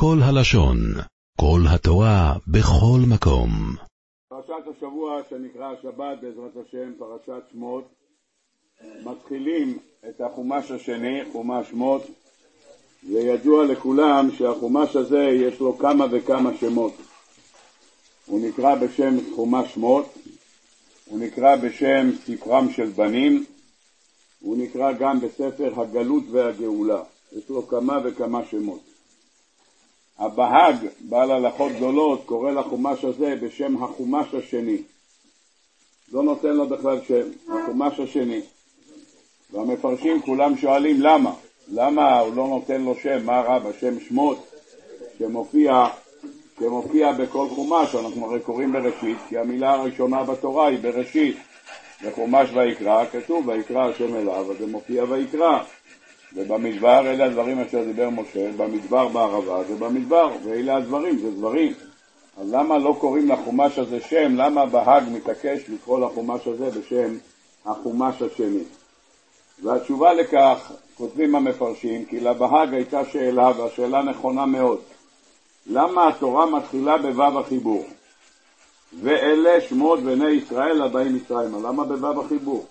כל הלשון, כל התורה, בכל מקום. פרשת השבוע שנקרא השבת בעזרת השם, פרשת שמות, מתחילים את החומש השני, חומש שמות, וידוע לכולם שהחומש הזה יש לו כמה וכמה שמות. הוא נקרא בשם חומש שמות, הוא נקרא בשם ספרם של בנים, הוא נקרא גם בספר הגלות והגאולה, יש לו כמה וכמה שמות. הבהג, בעל הלכות גדולות, קורא לחומש הזה בשם החומש השני. לא נותן לו בכלל שם, החומש השני. והמפרשים כולם שואלים למה? למה הוא לא נותן לו שם? מה רע בשם שמות שמופיע, שמופיע בכל חומש? אנחנו הרי קוראים בראשית, כי המילה הראשונה בתורה היא בראשית. בחומש ויקרא כתוב ויקרא השם אליו, אז זה מופיע ויקרא. ובמדבר אלה הדברים אשר דיבר משה, במדבר בערבה זה במדבר, ואלה הדברים, זה דברים. אז למה לא קוראים לחומש הזה שם? למה בהאג מתעקש לקרוא לחומש הזה בשם החומש השני? והתשובה לכך, כותבים המפרשים, כי לבהאג הייתה שאלה, והשאלה נכונה מאוד. למה התורה מתחילה בו"ב החיבור? ואלה שמות בני ישראל הבאים מצרימה. למה בו"ב החיבור?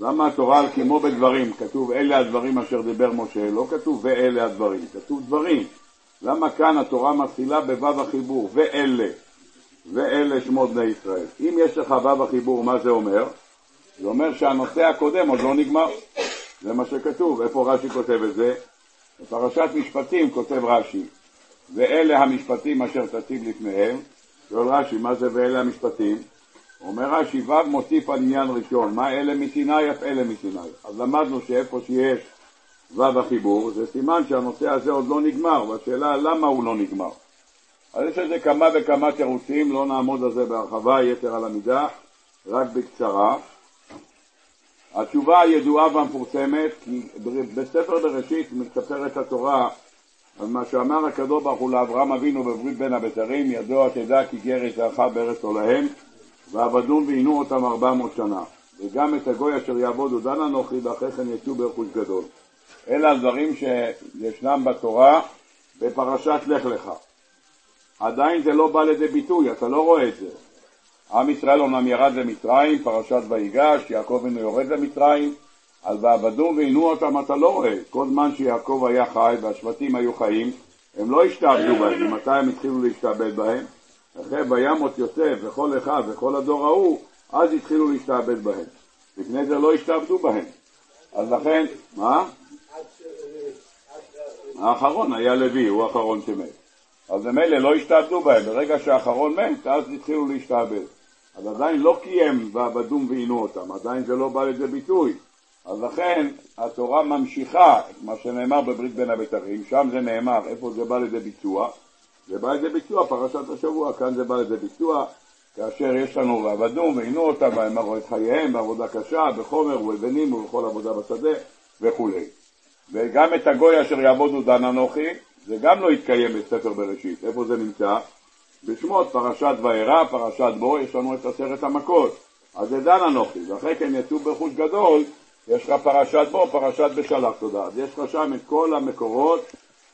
למה התורה על כמו בדברים, כתוב אלה הדברים אשר דיבר משה, לא כתוב ואלה הדברים, כתוב דברים. למה כאן התורה מתחילה בו"ב החיבור, ואלה, ואלה שמות בני ישראל. אם יש לך ו"ב החיבור, מה זה אומר? זה אומר שהנושא הקודם עוד לא נגמר. זה מה שכתוב. איפה רש"י כותב את זה? בפרשת משפטים כותב רש"י, ואלה המשפטים אשר תציב לפניהם. שואל רש"י, מה זה ואלה המשפטים? אומר רש"י, ו' מוסיף על עניין ראשון, מה אלה מסיני אף אלה מסיני. אז למדנו שאיפה שיש ו' החיבור, זה סימן שהנושא הזה עוד לא נגמר, והשאלה למה הוא לא נגמר. אז יש לזה כמה וכמה תירוצים, לא נעמוד על זה בהרחבה, יתר על המידה, רק בקצרה. התשובה הידועה והמפורסמת, כי בספר בראשית מספרת התורה על מה שאמר הקדוש ברוך הוא לאברהם אבינו בברית בין הבתרים, ידוע תדע כי גר זרעך בארץ עולהם ועבדום ועינו אותם ארבע מאות שנה. וגם את הגוי אשר יעבודו דן אנוכי ואחרי כן יצאו ברכוש גדול. אלה הדברים שישנם בתורה בפרשת לך לך. עדיין זה לא בא לידי ביטוי, אתה לא רואה את זה. עם ישראל אומנם ירד למצרים, פרשת ויגש, יעקב אינו יורד למצרים, אז ועבדום ועינו אותם אתה לא רואה. כל זמן שיעקב היה חי והשבטים היו חיים, הם לא השתעבדו בהם. ומתי הם התחילו להשתעבד בהם? אחרי וימות יוסף וכל אחד וכל הדור ההוא, אז התחילו להשתעבד בהם. לפני זה לא השתעבדו בהם. אז לכן, מה? האחרון היה לוי, הוא האחרון שמת. אז ממילא לא השתעבדו בהם, ברגע שהאחרון מת, אז התחילו להשתעבד. אז עדיין לא קיים ועבדום ועינו אותם, עדיין זה לא בא לידי ביטוי. אז לכן התורה ממשיכה את מה שנאמר בברית בין הבתרים, שם זה נאמר, איפה זה בא לידי ביצוע? זה בא לידי ביצוע פרשת השבוע, כאן זה בא לידי ביצוע כאשר יש לנו ועבדום ועינו אותם ואמרו את חייהם בעבודה קשה, בחומר ובלבנים ובכל עבודה בשדה וכולי. וגם את הגוי אשר יעבודו דן אנוכי, זה גם לא התקיים בספר בראשית. איפה זה נמצא? בשמות פרשת וארא, פרשת בו, יש לנו את עשרת המכות. אז זה דן אנוכי, ואחרי כן יצאו ברכוש גדול, יש לך פרשת בו, פרשת בשלח תודה. אז יש לך שם את כל המקורות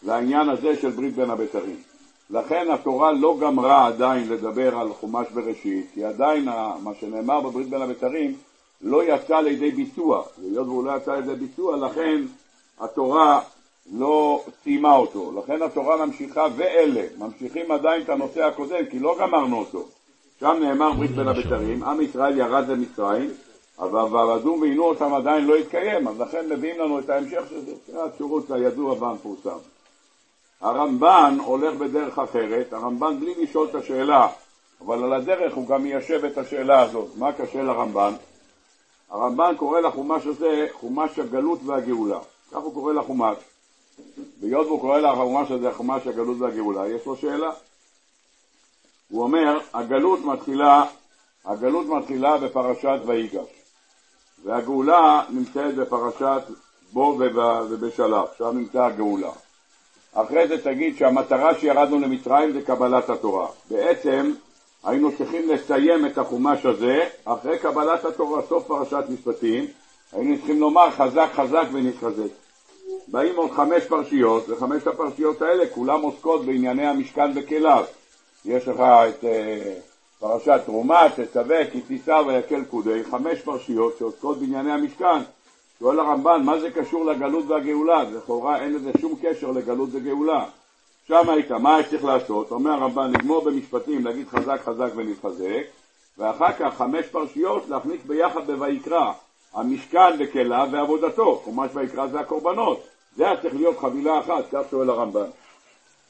לעניין הזה של ברית בין הבתרים. לכן התורה לא גמרה עדיין לדבר על חומש בראשית, כי עדיין מה שנאמר בברית בין הבתרים לא יצא לידי ביצוע, והיות והוא לא יצא לידי ביצוע, לכן התורה לא סיימה אותו. לכן התורה ממשיכה ואלה, ממשיכים עדיין את הנושא הקודם, כי לא גמרנו אותו. שם נאמר ברית בין הבתרים, עם ישראל ירד למצרים, אבל ועבדו ועינו אותם עדיין לא התקיים, אז לכן מביאים לנו את ההמשך של זה, התירוץ הידוע והמפורסם. הרמב"ן הולך בדרך אחרת, הרמב"ן בלי לשאול את השאלה, אבל על הדרך הוא גם מיישב את השאלה הזאת. מה קשה לרמב"ן? הרמב"ן קורא לחומש הזה חומש הגלות והגאולה. כך הוא קורא לחומש. והיות והוא קורא לחומש הזה חומש הגלות והגאולה, יש לו שאלה. הוא אומר, הגלות מתחילה, הגלות מתחילה בפרשת ויגש, והגאולה נמצאת בפרשת בו ובשלח, שם נמצא הגאולה. אחרי זה תגיד שהמטרה שירדנו למצרים זה קבלת התורה. בעצם היינו צריכים לסיים את החומש הזה אחרי קבלת התורה, סוף פרשת משפטים, היינו צריכים לומר חזק חזק ונתחזק. באים עוד חמש פרשיות, וחמש הפרשיות האלה כולם עוסקות בענייני המשכן וכליו. יש לך את uh, פרשת תרומה, תצווה, כי תישא ויקל קודי, חמש פרשיות שעוסקות בענייני המשכן. שואל הרמב"ן, מה זה קשור לגלות והגאולה? לכאורה אין לזה שום קשר לגלות וגאולה. שם היית, מה צריך לעשות? אומר הרמב"ן, לגמור במשפטים, להגיד חזק חזק ונתחזק, ואחר כך חמש פרשיות להכניס ביחד בויקרא, המשכן וכליו ועבודתו, חומש ויקרא זה הקורבנות, זה היה צריך להיות חבילה אחת, כך שואל הרמב"ן.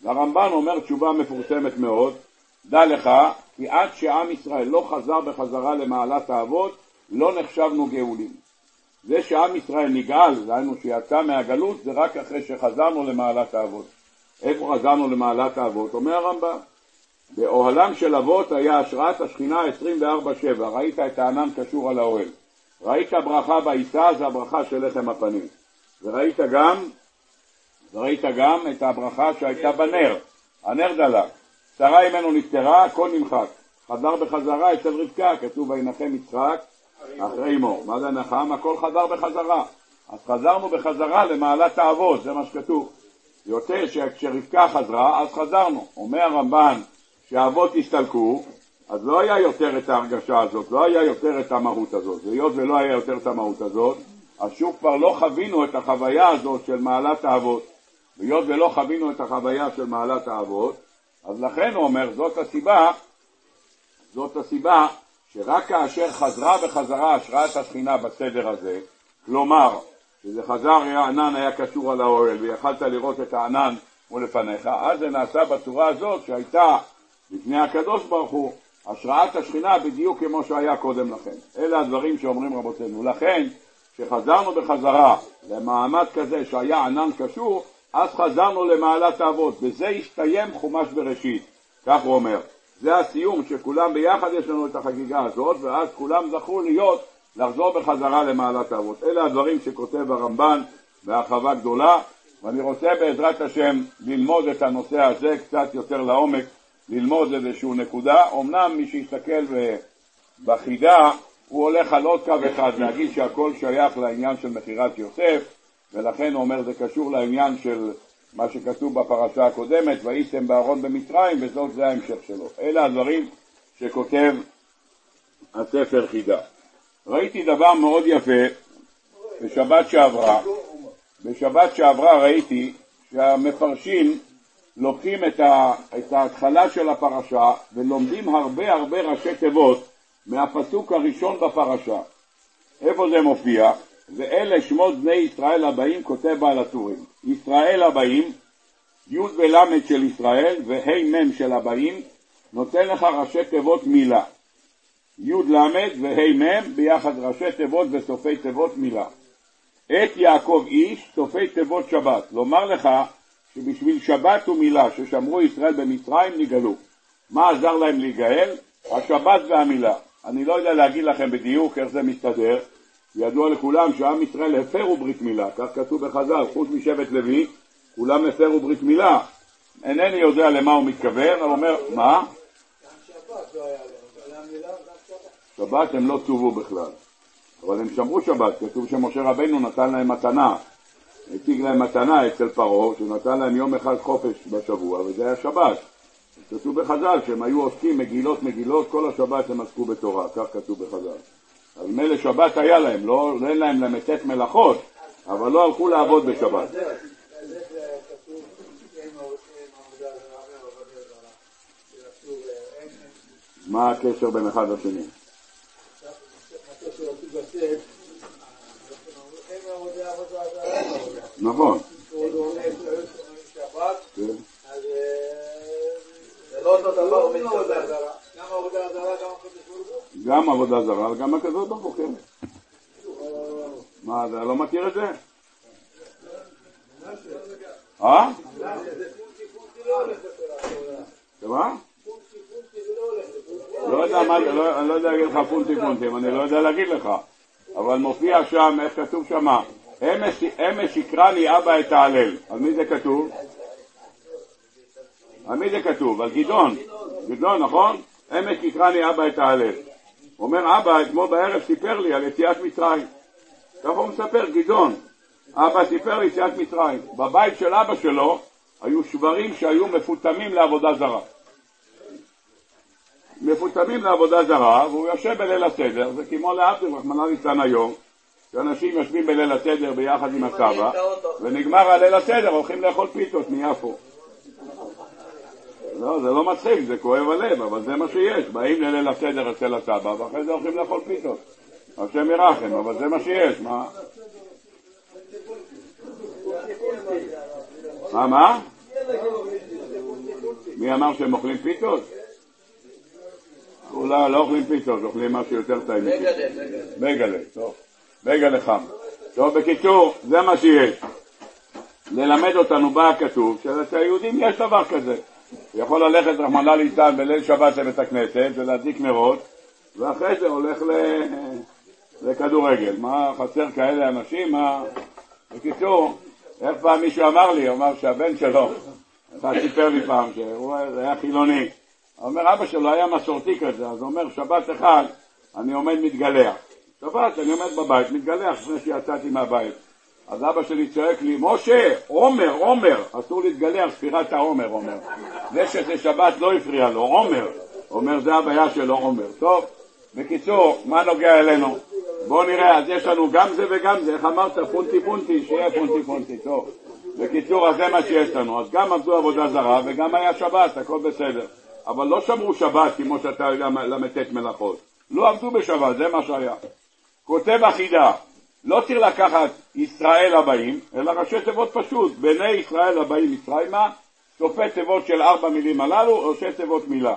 והרמב"ן אומר תשובה מפורסמת מאוד, דע לך, כי עד שעם ישראל לא חזר בחזרה למעלת האבות, לא נחשבנו גאולים. זה שעם ישראל נגאל, דהיינו שיצא מהגלות, זה רק אחרי שחזרנו למעלת האבות. איפה חזרנו למעלת האבות? אומר הרמב"ם, באוהלם של אבות היה השראת השכינה 24-7, ראית את הענן קשור על האוהל. ראית ברכה בעיסה, זה הברכה של לחם הפנים. וראית גם, וראית גם את הברכה שהייתה בנר, הנר דלק. שרה ממנו נפטרה, הכל נמחק. חזר בחזרה אצל רבקה, כתוב וינחם יצחק אחרי אמו. מה זה נחם? הכל חזר בחזרה. אז חזרנו בחזרה למעלת האבות, זה מה שכתוב. יוצא שכשרבקה חזרה, אז חזרנו. אומר הרמב"ן שהאבות הסתלקו, אז לא היה יותר את ההרגשה הזאת, לא היה יותר את המהות הזאת. והיות ולא היה יותר את המהות הזאת, אז שוב כבר לא חווינו את החוויה הזאת של מעלת האבות. והיות ולא חווינו את החוויה של מעלת האבות, אז לכן הוא אומר, זאת הסיבה, זאת הסיבה שרק כאשר חזרה בחזרה השראת השכינה בסדר הזה, כלומר, שזה חזר, הענן היה קשור על האוהל ויכלת לראות את הענן מול לפניך, אז זה נעשה בצורה הזאת שהייתה לפני הקדוש ברוך הוא השראת השכינה בדיוק כמו שהיה קודם לכן. אלה הדברים שאומרים רבותינו. לכן, כשחזרנו בחזרה למעמד כזה שהיה ענן קשור, אז חזרנו למעלת האבות. בזה הסתיים חומש בראשית, כך הוא אומר. זה הסיום, שכולם ביחד יש לנו את החגיגה הזאת, ואז כולם זכו להיות, לחזור בחזרה למעלת האבות. אלה הדברים שכותב הרמב"ן בהרחבה גדולה, ואני רוצה בעזרת השם ללמוד את הנושא הזה קצת יותר לעומק, ללמוד איזושהי נקודה. אמנם מי שיסתכל בחידה, הוא הולך על עוד קו אחד, להגיד שהכל שייך לעניין של מכירת יוסף, ולכן הוא אומר זה קשור לעניין של מה שכתוב בפרשה הקודמת, וייתם בארון במצרים, וזאת זה ההמשך שלו. אלה הדברים שכותב הספר חידה. ראיתי דבר מאוד יפה בשבת שעברה, בשבת שעברה ראיתי שהמפרשים לוקחים את, ההתחלה של הפרשה ולומדים הרבה הרבה ראשי תיבות מהפסוק הראשון בפרשה. איפה זה מופיע? ואלה שמות בני ישראל הבאים, כותב בעל הטורים. ישראל הבאים, י' ול' של ישראל וה' מ' של הבאים, נותן לך ראשי תיבות מילה. י' ל' וה' מ' ביחד ראשי תיבות וסופי תיבות מילה. את יעקב איש, סופי תיבות שבת. לומר לך שבשביל שבת ומילה ששמרו ישראל במצרים נגאלו. מה עזר להם להיגאל? השבת והמילה. אני לא יודע להגיד לכם בדיוק איך זה מסתדר, ידוע לכולם שעם ישראל הפרו ברית מילה, כך כתוב בחז"ל, חוץ משבט לוי, כולם הפרו ברית מילה. אינני יודע למה הוא מתכוון, אבל אומר, מה? שבת הם לא צוו בכלל, אבל הם שמרו שבת, כתוב שמשה רבינו נתן להם מתנה, הציג להם מתנה אצל פרעה, שהוא נתן להם יום אחד חופש בשבוע, וזה היה שבת. כתוב בחז"ל שהם היו עוסקים מגילות מגילות, כל השבת הם עסקו בתורה, כך כתוב בחז"ל. אז מילא שבת היה להם, לא, אין להם למתת מלאכות, אבל לא הלכו לעבוד בשבת. מה הקשר בין אחד לשני? נכון. גם עבודה זרה וגם הקדוש ברוך הוא, כן. מה, אתה לא מכיר את זה? אה? מה? לא יודע מה, לא, אני לא יודע להגיד לך פונטי פונטים, אני לא יודע להגיד לך, אבל מופיע שם, איך כתוב שם? אמש יקרא אבא את ההלל. על מי זה כתוב? על מי זה כתוב? על גדעון. גדעון, נכון? אמש יקרא אבא את ההלל. אומר אבא, אתמול בערב סיפר לי על יציאת מצרים. ככה הוא מספר, גדעון. אבא סיפר לי יציאת מצרים. בבית של אבא שלו היו שברים שהיו מפותמים לעבודה זרה. מפותמים לעבודה זרה, והוא יושב בליל הסדר, זה כמו להבדיל, רחמנא ליצלן היום, שאנשים יושבים בליל הסדר ביחד עם הסבא, ונגמר הליל הסדר, הולכים לאכול פיתות מיפו. לא, זה לא מצחיק, זה כואב הלב, אבל זה מה שיש. באים לליל הסדר אצל הסבא, ואחרי זה הולכים לאכול פיתות. השם ירחם, אבל זה מה שיש, מה? מה, מה? מי אמר שהם אוכלים פיתות? אולי לא אוכלים פיתות, אוכלים משהו יותר טעים. בגלה, בגלה. טוב. בגלה חם. טוב, בקיצור, זה מה שיש. ללמד אותנו בה הכתוב, שאצל היהודים יש דבר כזה. הוא יכול ללכת, רחמנא ליצלן, בליל שבת לבית הכנסת ולהדליק נרות, ואחרי זה הולך ל... לכדורגל. מה, חסר כאלה אנשים? מה... בקיצור, איך פעם מישהו אמר לי, אמר שהבן שלו, אחד סיפר לי פעם שהוא היה חילוני, הוא אומר, אבא שלו היה מסורתי כזה, אז הוא אומר, שבת אחד אני עומד מתגלח. שבת אני עומד בבית, מתגלח לפני שיצאתי מהבית. אז אבא שלי צועק לי, משה, עומר, עומר, אסור להתגלח, ספירת העומר, אומר. זה שזה שבת לא הפריע לו, עומר. אומר, זה הבעיה שלו, עומר. טוב, בקיצור, מה נוגע אלינו? בואו נראה, אז יש לנו גם זה וגם זה, איך אמרת, פונטי פונטי, שיהיה פונטי פונטי, טוב. בקיצור, אז זה מה שיש לנו. אז גם עבדו עבודה זרה וגם היה שבת, הכל בסדר. אבל לא שמרו שבת כמו שאתה יודע ל"ט מלאכות. לא עבדו בשבת, זה מה שהיה. כותב החידה, לא צריך לקחת ישראל הבאים, אלא ראשי תיבות פשוט, בני ישראל הבאים מצרימה, סופי תיבות של ארבע מילים הללו, ראשי תיבות מילה.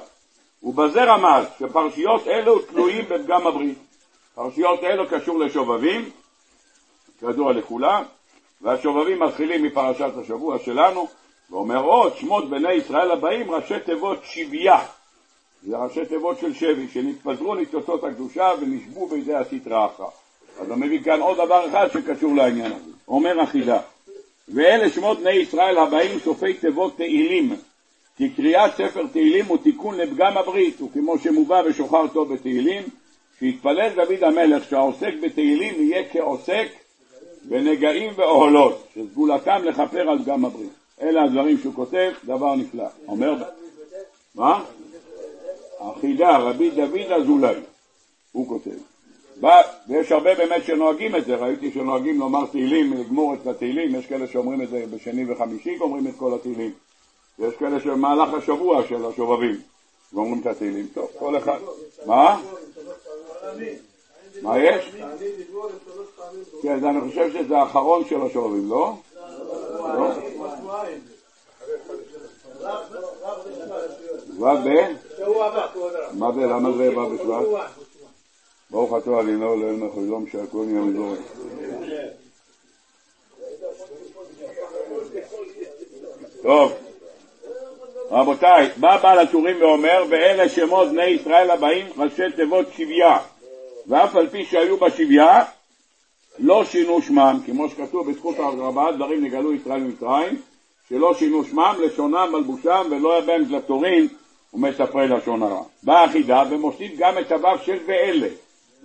ובזה רמז שפרשיות אלו תלויים בפגם הברית. פרשיות אלו קשור לשובבים, כידוע לכולם, והשובבים מתחילים מפרשת השבוע שלנו, ואומר עוד, שמות בני ישראל הבאים, ראשי תיבות שבייה. זה ראשי תיבות של שבי, שנתפזרו ניצוצות הקדושה ונשבו בידי הסטרא אחרא. אז הוא מביא כאן עוד דבר אחד שקשור לעניין הזה. אומר החידה, ואלה שמות בני ישראל הבאים סופי תיבות תהילים, כי קריאת ספר תהילים הוא תיקון לפגם הברית, וכמו שמובא בשוחר טוב בתהילים, שהתפלל דוד המלך שהעוסק בתהילים יהיה כעוסק בנגעים ואוהלות, שסגולתם לכפר על פגם הברית. אלה הדברים שהוא כותב, דבר נפלא. אומר, מה? החידה, רבי דוד אזולאי, הוא כותב. ויש הרבה באמת שנוהגים את זה, ראיתי שנוהגים לומר תהילים, לגמור את התהילים, יש כאלה שאומרים את זה בשני וחמישי, גומרים את כל התהילים. ויש כאלה שבמהלך השבוע של השובבים גומרים את התהילים. טוב, כל אחד. מה? מה יש? כן, אני חושב שזה האחרון של השובבים, לא? לא? ו' ב? מה ב? למה זה בא בשבט? ברוך אתה עלינו לאל מחוילום שהכל נהיה מזורק. טוב, רבותיי, בא בעל הטורים ואומר, ואלה שמות בני ישראל הבאים ראשי תיבות שבייה, ואף על פי שהיו בשבייה, לא שינו שמם, כמו שכתוב בזכות ארבעה דברים נגלו ישראל ממצרים, שלא שינו שמם, לשונם, מלבושם, ולא היה בהם דלתורין ומספרי לשון הרע. באה החידה ומוסיף גם את הוו של ואלה.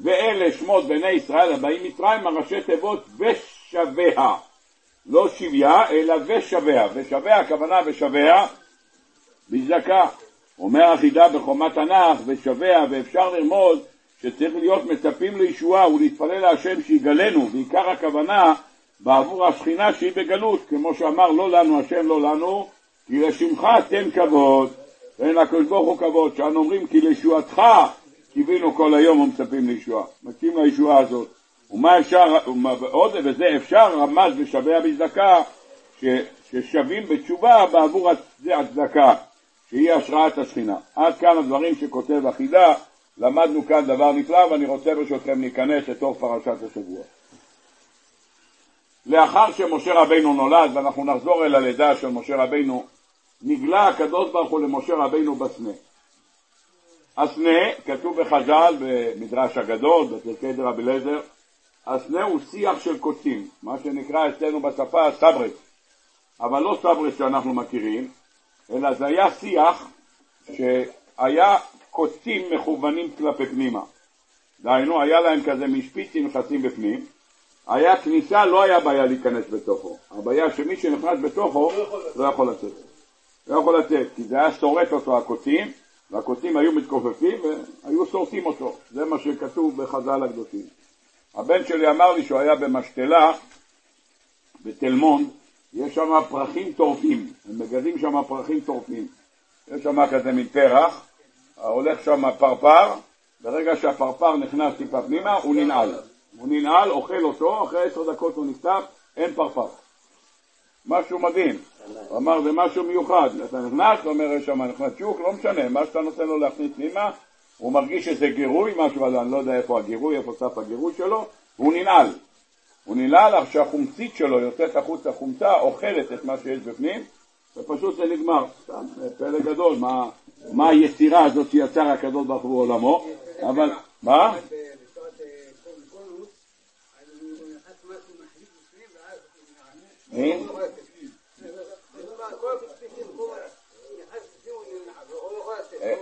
ואלה שמות בני ישראל הבאים מצרים, הראשי תיבות ושביה. לא שביה, אלא ושביה. ושביה, הכוונה ושביה בזדקה. אומר החידה בחומת תנ"ך ושביה, ואפשר ללמוד שצריך להיות מצפים לישועה ולהתפלל להשם שיגלנו, בעיקר הכוונה בעבור השכינה שהיא בגלות, כמו שאמר לא לנו השם לא לנו, כי לשמך תן כבוד, ואין לקדוש ברוך הוא כבוד, שאנו אומרים כי לישועתך קיווינו כל היום ומצפים לישועה, מצפים לישועה הזאת. ומה אפשר, עוד וזה אפשר רמז ושבע בצדקה, ששווים בתשובה בעבור הצדקה, שהיא השראת השכינה. עד כאן הדברים שכותב החידה, למדנו כאן דבר נפלא ואני רוצה ברשותכם להיכנס לתוך פרשת השבוע. לאחר שמשה רבינו נולד, ואנחנו נחזור אל הלידה של משה רבינו, נגלה הקדוש ברוך הוא למשה רבינו בסנה. הסנה, כתוב בחז"ל, במדרש הגדול, בפרקי דרבי אליעזר, הסנה הוא שיח של קוצים, מה שנקרא אצלנו בשפה סברס, אבל לא סברס שאנחנו מכירים, אלא זה היה שיח שהיה קוצים מכוונים כלפי פנימה. דהיינו, היה להם כזה משפיצים נכנסים בפנים, היה כניסה, לא היה בעיה להיכנס בתוכו. הבעיה שמי שנכנס בתוכו לא יכול לצאת. לא יכול לצאת, כי זה היה שורט אותו הקוצים, והקוצים היו מתכופפים והיו שורטים אותו. זה מה שכתוב בחז"ל הקדושים. הבן שלי אמר לי שהוא היה במשתלה בתל מונד, יש שם פרחים טורפים, הם מגדלים שם פרחים טורפים. יש שם כזה מין פרח, הולך שם פרפר, ברגע שהפרפר נכנס טיפה פנימה, הוא ננעל. הוא ננעל, אוכל אותו, אחרי עשר דקות הוא נפתח, אין פרפר. משהו מדהים. הוא אמר, זה משהו מיוחד. אתה נכנס, הוא אומר, יש שם נכנס שוק, לא משנה, מה שאתה נותן לו להכניס פנימה, הוא מרגיש שזה גירוי, משהו, אני לא יודע איפה הגירוי, איפה סף הגירוי שלו, והוא ננעל. הוא ננעל אך שהחומצית שלו יוצאת החוצה, חומצה אוכלת את מה שיש בפנים, ופשוט זה נגמר. סתם, פלא גדול, מה, מה היצירה הזאת שיצר הקדוש ברוך הוא עולמו, אבל, מה?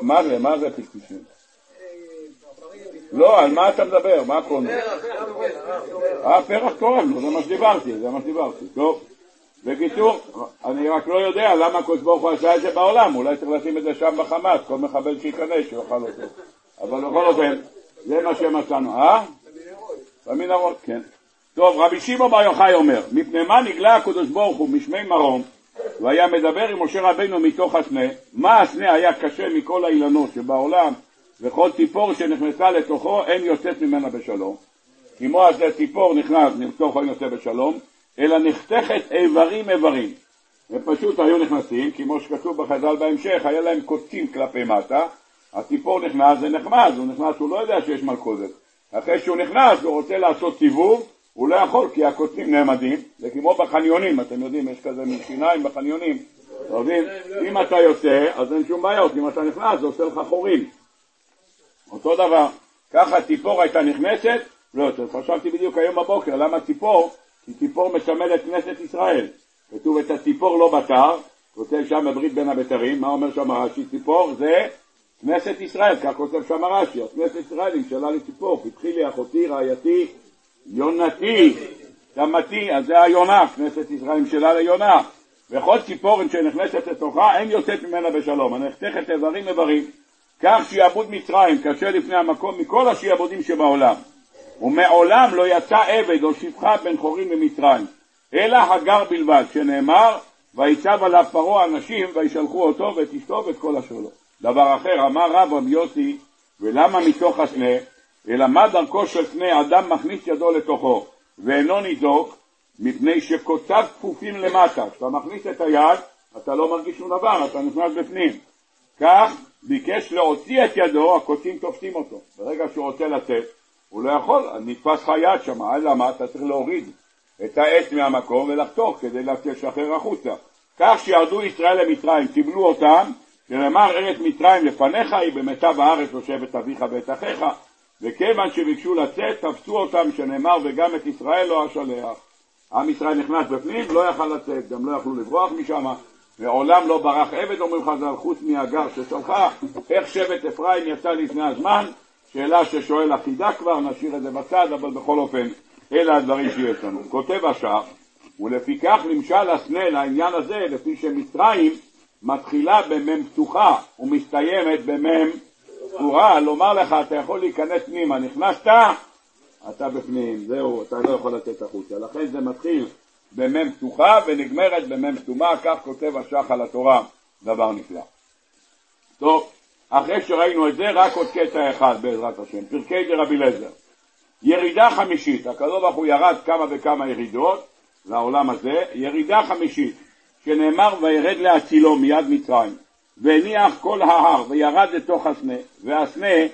מה זה? מה זה פשפשים? לא, על מה אתה מדבר? מה קוראים? אה, פרח קוראים, זה מה שדיברתי, זה מה שדיברתי. טוב. בקיצור, אני רק לא יודע למה הקדוש ברוך הוא עשה את זה בעולם, אולי צריך לשים את זה שם בחמאס, כל מחבל שייכנס שיאכל אותו. אבל בכל אופן, זה מה שמצאנו. אה? במנהרות, כן. טוב, רבי שמעון בר יוחאי אומר, מפני מה נגלה הקדוש ברוך הוא משמי מרום, והיה מדבר עם משה רבינו מתוך הסנה, מה הסנה היה קשה מכל האילנות שבעולם, וכל ציפור שנכנסה לתוכו אין יוצאת ממנה בשלום. כמו הזה ציפור נכנס, לתוכו אין יוצא בשלום, אלא נחתכת איברים איברים. הם פשוט היו נכנסים, כמו שכתוב בחז"ל בהמשך, היה להם קוצים כלפי מטה, הציפור נכנס, זה נחמד, הוא נכנס, הוא לא יודע שיש מלכודת. אחרי שהוא נכנס, הוא רוצה לעשות סיבוב, הוא לא יכול כי הקוצים נעמדים, זה כמו בחניונים, אתם יודעים, יש כזה מין שיניים בחניונים, מבין? אם אתה יוצא, אז אין שום בעיות, אם אתה נכנס, זה עושה לך חורים. אותו דבר, ככה ציפור הייתה נכנסת, לא יותר. חשבתי בדיוק היום בבוקר, למה ציפור? כי ציפור מסמל את כנסת ישראל. כתוב את הציפור לא בתר, כותב שם בברית בין הבתרים, מה אומר שם רש"י? ציפור זה כנסת ישראל, כך כותב שם רש"י, כנסת ישראל נמשלה לציפור, פתחי לי אחותי, רעייתי, יונתי, תמתי, אז זה היונה, כנסת ישראל נמשלה ליונה. וכל ציפורן שנכנסת לתוכה אין יוצאת ממנה בשלום, הנחתכת איברים איברים. כך שיעבוד מצרים קשה לפני המקום מכל השיעבודים שבעולם. ומעולם לא יצא עבד או שפחה בן חורים במצרים, אלא הגר בלבד, שנאמר, ויצב עליו פרעה אנשים וישלחו אותו ואת אשתו ואת כל אשר לו. דבר אחר, אמר רב רבי יוסי, ולמה מתוך הסנה? אלא מה דרכו של סנה אדם מכניס ידו לתוכו ואינו ניזוק, מפני שקוציו כפופים למטה. כשאתה מכניס את היד, אתה לא מרגיש שום דבר, אתה נכנס בפנים. כך ביקש להוציא את ידו, הקוצים תופסים אותו. ברגע שהוא רוצה לצאת, הוא לא יכול, נתפס לך יד שם, למה? אתה צריך להוריד את העץ מהמקום ולחתוך כדי לשחרר החוצה. כך שירדו ישראל למצרים, קיבלו אותם, שנאמר ארץ מצרים לפניך היא במיטב הארץ יושבת אביך ואת אחיך, וכיוון שביקשו לצאת, תפסו אותם, שנאמר וגם את ישראל לא אשלח. עם ישראל נכנס בפנים, לא יכל לצאת, גם לא יכלו לברוח משם, מעולם לא ברח עבד, אומרים חז"ל, חוץ מהגר ששלחה, איך שבט אפרים יצא לפני הזמן, שאלה ששואל אחידה כבר, נשאיר את זה בצד, אבל בכל אופן, אלה הדברים שיש לנו. כותב השאר, ולפיכך נמשל הסנה לעניין הזה, לפי שמצרים מתחילה במ"ם פתוחה ומסתיימת במ"ם פתורה, לומר לך, אתה יכול להיכנס פנימה, נכנסת, אתה בפנים, זהו, אתה לא יכול לצאת החוצה. לכן זה מתחיל במ"ם פתוחה ונגמרת במ"ם פתומה, כך כותב השח על התורה, דבר נפלא. טוב, אחרי שראינו את זה, רק עוד קטע אחד בעזרת השם, פרקי דרבי לזר. ירידה חמישית, הקדוש ברוך הוא ירד כמה וכמה ירידות לעולם הזה, ירידה חמישית, שנאמר וירד להצילו מיד מצרים, והניח כל ההר וירד לתוך הסנה, והסנה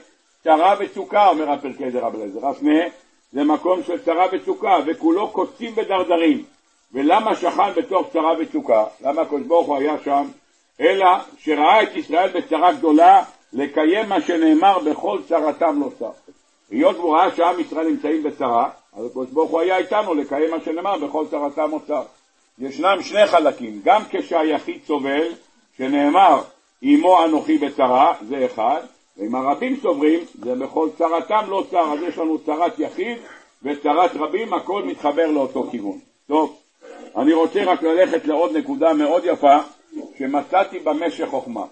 צרה וצוקה, אומר הפרקי דרבי לזר. הסנה זה מקום של צרה וצוקה, וכולו קוצים ודרדרים. ולמה שכן בתוך צרה וצוקה? למה הקדוש ברוך הוא היה שם? אלא שראה את ישראל בצרה גדולה לקיים מה שנאמר בכל צרתם לא צר. היות והוא ראה שעם ישראל נמצאים בצרה, אז הקדוש ברוך הוא היה איתנו לקיים מה שנאמר בכל צרתם לא צר. ישנם שני חלקים, גם כשהיחיד סובל, שנאמר עמו אנוכי בצרה, זה אחד, ואם הרבים סוברים, זה בכל צרתם לא צר, אז יש לנו צרת יחיד וצרת רבים, הכל מתחבר לאותו כיוון. טוב, אני רוצה רק ללכת לעוד נקודה מאוד יפה שמצאתי במשך חוכמה.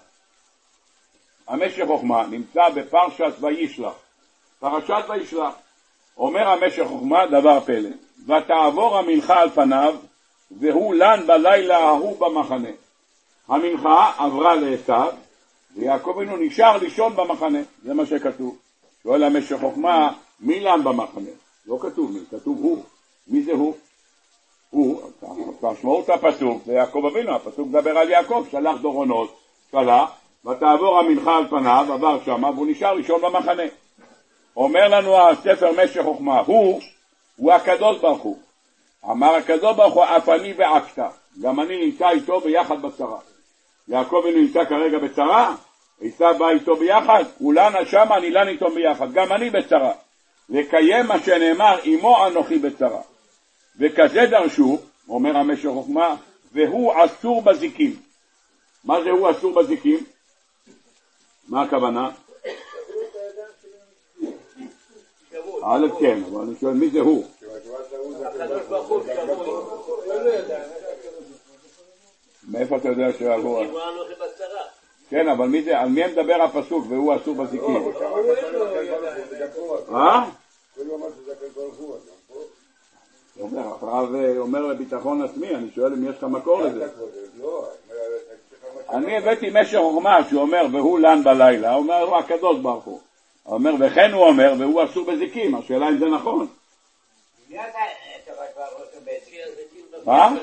המשך חוכמה נמצא בפרשת וישלח. פרשת וישלח. אומר המשך חוכמה דבר פלא, ותעבור המנחה על פניו והוא לן בלילה ההוא במחנה. המנחה עברה לעשו ויעקב אבינו נשאר לישון במחנה, זה מה שכתוב. שואל המשך חוכמה, מי לן במחנה? לא כתוב מי, כתוב הוא. מי זה הוא? הוא, משמעות הפסוק זה יעקב אבינו, הפסוק מדבר על יעקב, שלח דורונות, שלח, ותעבור המנחה על פניו, עבר שמה, והוא נשאר לישון במחנה. אומר לנו הספר משך חוכמה, הוא, הוא הקדוש ברוך הוא. אמר הקדוש ברוך הוא, אף אני ועקת, גם אני נמצא איתו ביחד בצרה. יעקב אבינו נמצא כרגע בצרה, עשיו בא איתו ביחד, הוא לנה שמה, אני לן איתו ביחד, גם אני בצרה. לקיים מה שנאמר, עמו אנוכי בצרה. וכזה דרשו, אומר המשך חוכמה, והוא אסור בזיקים. מה זה הוא אסור בזיקים? מה הכוונה? א' כן, אבל אני שואל מי זה הוא? מאיפה אתה יודע שהוא... כן, אבל מי זה, על מי מדבר הפסוק והוא אסור בזיקים? אה? הרב אומר לביטחון עצמי, אני שואל אם יש לך מקור לזה. אני הבאתי משך חוכמה שהוא אומר והוא לן בלילה, הוא אומר הוא הקדוש ברוך הוא. הוא אומר וכן הוא אומר והוא אסור בזיקים, השאלה אם זה נכון. מה?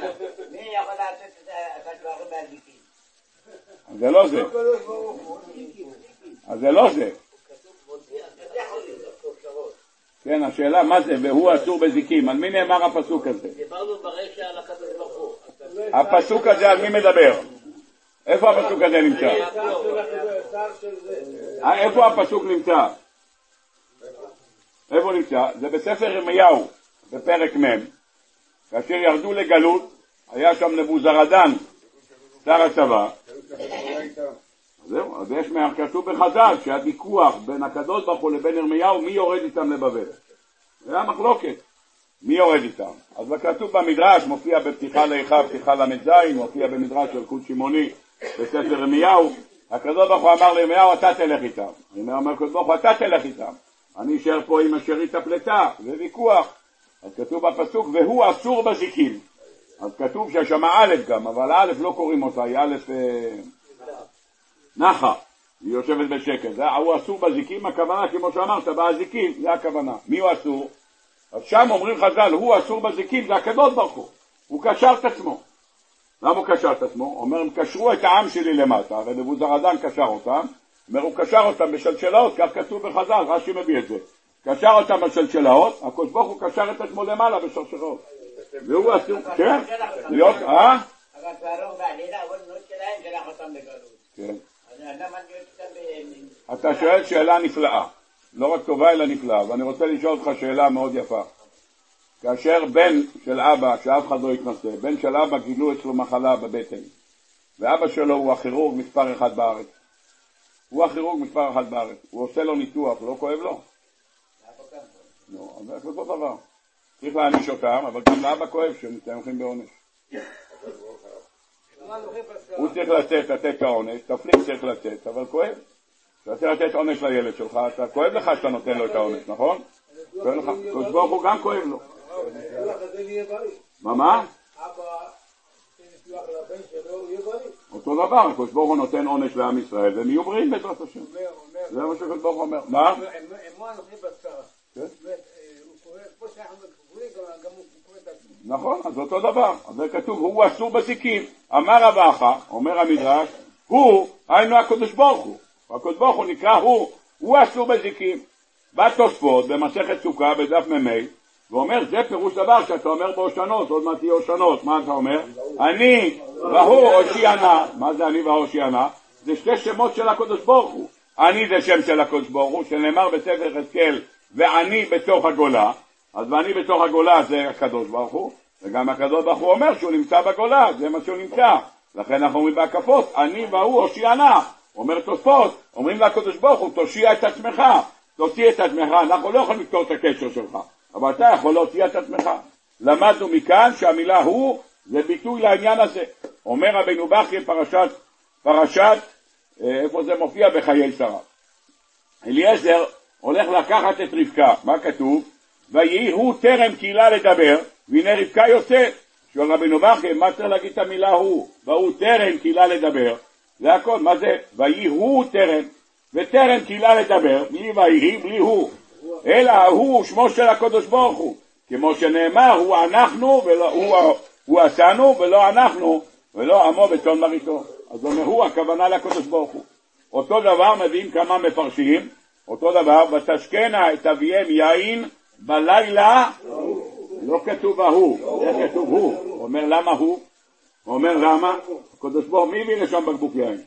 זה לא זה. אז זה לא זה. כן, השאלה מה זה, והוא אסור בזיקים, על מי נאמר הפסוק הזה? דיברנו ברשע על הקדוש ברוך הוא. הפסוק הזה על מי מדבר? איפה הפסוק הזה נמצא? אה, איפה הפסוק נמצא? איפה נמצא? זה בספר ירמיהו, בפרק מ', כאשר ירדו לגלות, היה שם נבוזרדן, שר הצבא. זהו, אז יש, כתוב בחז"ל שהוויכוח בין הקדוש ברוך הוא לבין ירמיהו, מי יורד איתם לבבל? זה המחלוקת, מי יורד איתם? אז כתוב במדרש, מופיע בפתיחה לאיכה, פתיחה ל"ז, מופיע במדרש של קוד שמעוני, בספר ירמיהו, הקדוש ברוך הוא אמר לירמיהו, אתה תלך איתם. ירמיהו אומר לקדוש ברוך הוא, אתה תלך איתם. אני אשאר פה עם השארית הפלטה, זה ויכוח. אז כתוב בפסוק, והוא אסור בזיקים. אז כתוב שיש שם א' גם, אבל א' לא קוראים אותה, היא א' אה, נחה, היא יושבת בשקט. הוא אסור בזיקים, הכוונה, כמו שאמרת, באזיקים, זה הכוונה. מי הוא אסור? אז שם אומרים חז"ל, הוא אסור בזיקים, זה הקדוש ברוך הוא. הוא קשר את עצמו. למה הוא קשר את עצמו? אומר, הם קשרו את העם שלי למטה, ונבוזרדן קשר אותם, אומר, הוא קשר אותם בשלשלאות, כך כתוב בחז"ל, רש"י מביא את זה. קשר אותם בשלשלאות, הקדוש ברוך הוא קשר את עצמו למעלה בשלשלאות. והוא אסור, כן, להיות, אה? אבל פרעה ועלילה, אבל בנות שלהם שלח אותם לגלות. כן. אתה שואל שאלה נפלאה, לא רק טובה אלא נפלאה, ואני רוצה לשאול אותך שאלה מאוד יפה. כאשר בן של אבא, שאף אחד לא יתנשא, בן של אבא גילו אצלו מחלה בבטן, ואבא שלו הוא הכירורג מספר אחד בארץ. הוא הכירורג מספר אחד בארץ, הוא עושה לו ניתוח, לא כואב לו? לא, אז זה אותו דבר. צריך להעניש אותם, אבל גם לאבא כואב שהם מתאמכים בעונש. הוא צריך לצאת, לתת את העונש, תפליג צריך לצאת, אבל כואב. אתה צריך לתת עונש לילד שלך, אתה כואב לך שאתה נותן לו את העונש, נכון? כואב לך, קדוש ברוך הוא גם כואב לו. מה, מה? אותו דבר, הקדוש ברוך הוא נותן עונש לעם ישראל, והם יהיו בריאים בעזרת השם. זה מה שהקדוש ברוך הוא אומר. מה? נכון, אז אותו דבר, אז זה כתוב, הוא אסור בזיקים. אמר רב אחא, אומר המדרש, הוא, היינו הקדוש ברוך הוא. הקדוש ברוך הוא נקרא הוא, הוא אסור בזיקים. בא תוספות במסכת סוכה בדף מ"ה, ואומר, זה פירוש דבר שאתה אומר בהושענות, עוד מעט תהיה הושענות, מה אתה אומר? אני והוא הושיענה, מה זה אני והושיענה? זה שתי שמות של הקדוש ברוך הוא. אני זה שם של הקדוש ברוך הוא, שנאמר בספר יחזקאל, ואני בתוך הגולה, אז ואני בתוך הגולה זה הקדוש ברוך הוא, וגם הקדוש ברוך הוא אומר שהוא נמצא בגולה, זה מה שהוא נמצא. לכן אנחנו אומרים בהקפות, אני והוא הושיענה. אומר תוספות, אומרים לקדוש ברוך הוא, תושיע את עצמך, תוציא את עצמך, אנחנו לא יכולים לפתור את הקשר שלך. אבל אתה יכול להוציא את עצמך. למדנו מכאן שהמילה הוא זה ביטוי לעניין הזה. אומר רבינו בכי פרשת, פרשת, אה, איפה זה מופיע? בחיי שרה. אליעזר הולך לקחת את רבקה, מה כתוב? ויהי הוא טרם קהילה לדבר, והנה רבקה יוצאת. שואל רבינו בכי, מה צריך להגיד את המילה הוא? והוא טרם קהילה לדבר, זה הכל, מה זה? ויהי הוא טרם, וטרם קהילה לדבר, בלי ויהי, בלי הוא, אלא הוא שמו של הקדוש ברוך הוא, כמו שנאמר, הוא אנחנו, ולא, הוא, הוא עשנו ולא אנחנו, ולא עמו בצאן מרעיתו. אז אומר הוא, הכוונה לקדוש ברוך הוא. אותו דבר מביאים כמה מפרשים, אותו דבר, ותשקנה את אביהם יין בלילה, לא כתוב ההוא, איך כתוב הוא? הוא אומר למה הוא? הוא אומר למה? הקדוש ברוך מי הביא לשם בקבוק יין?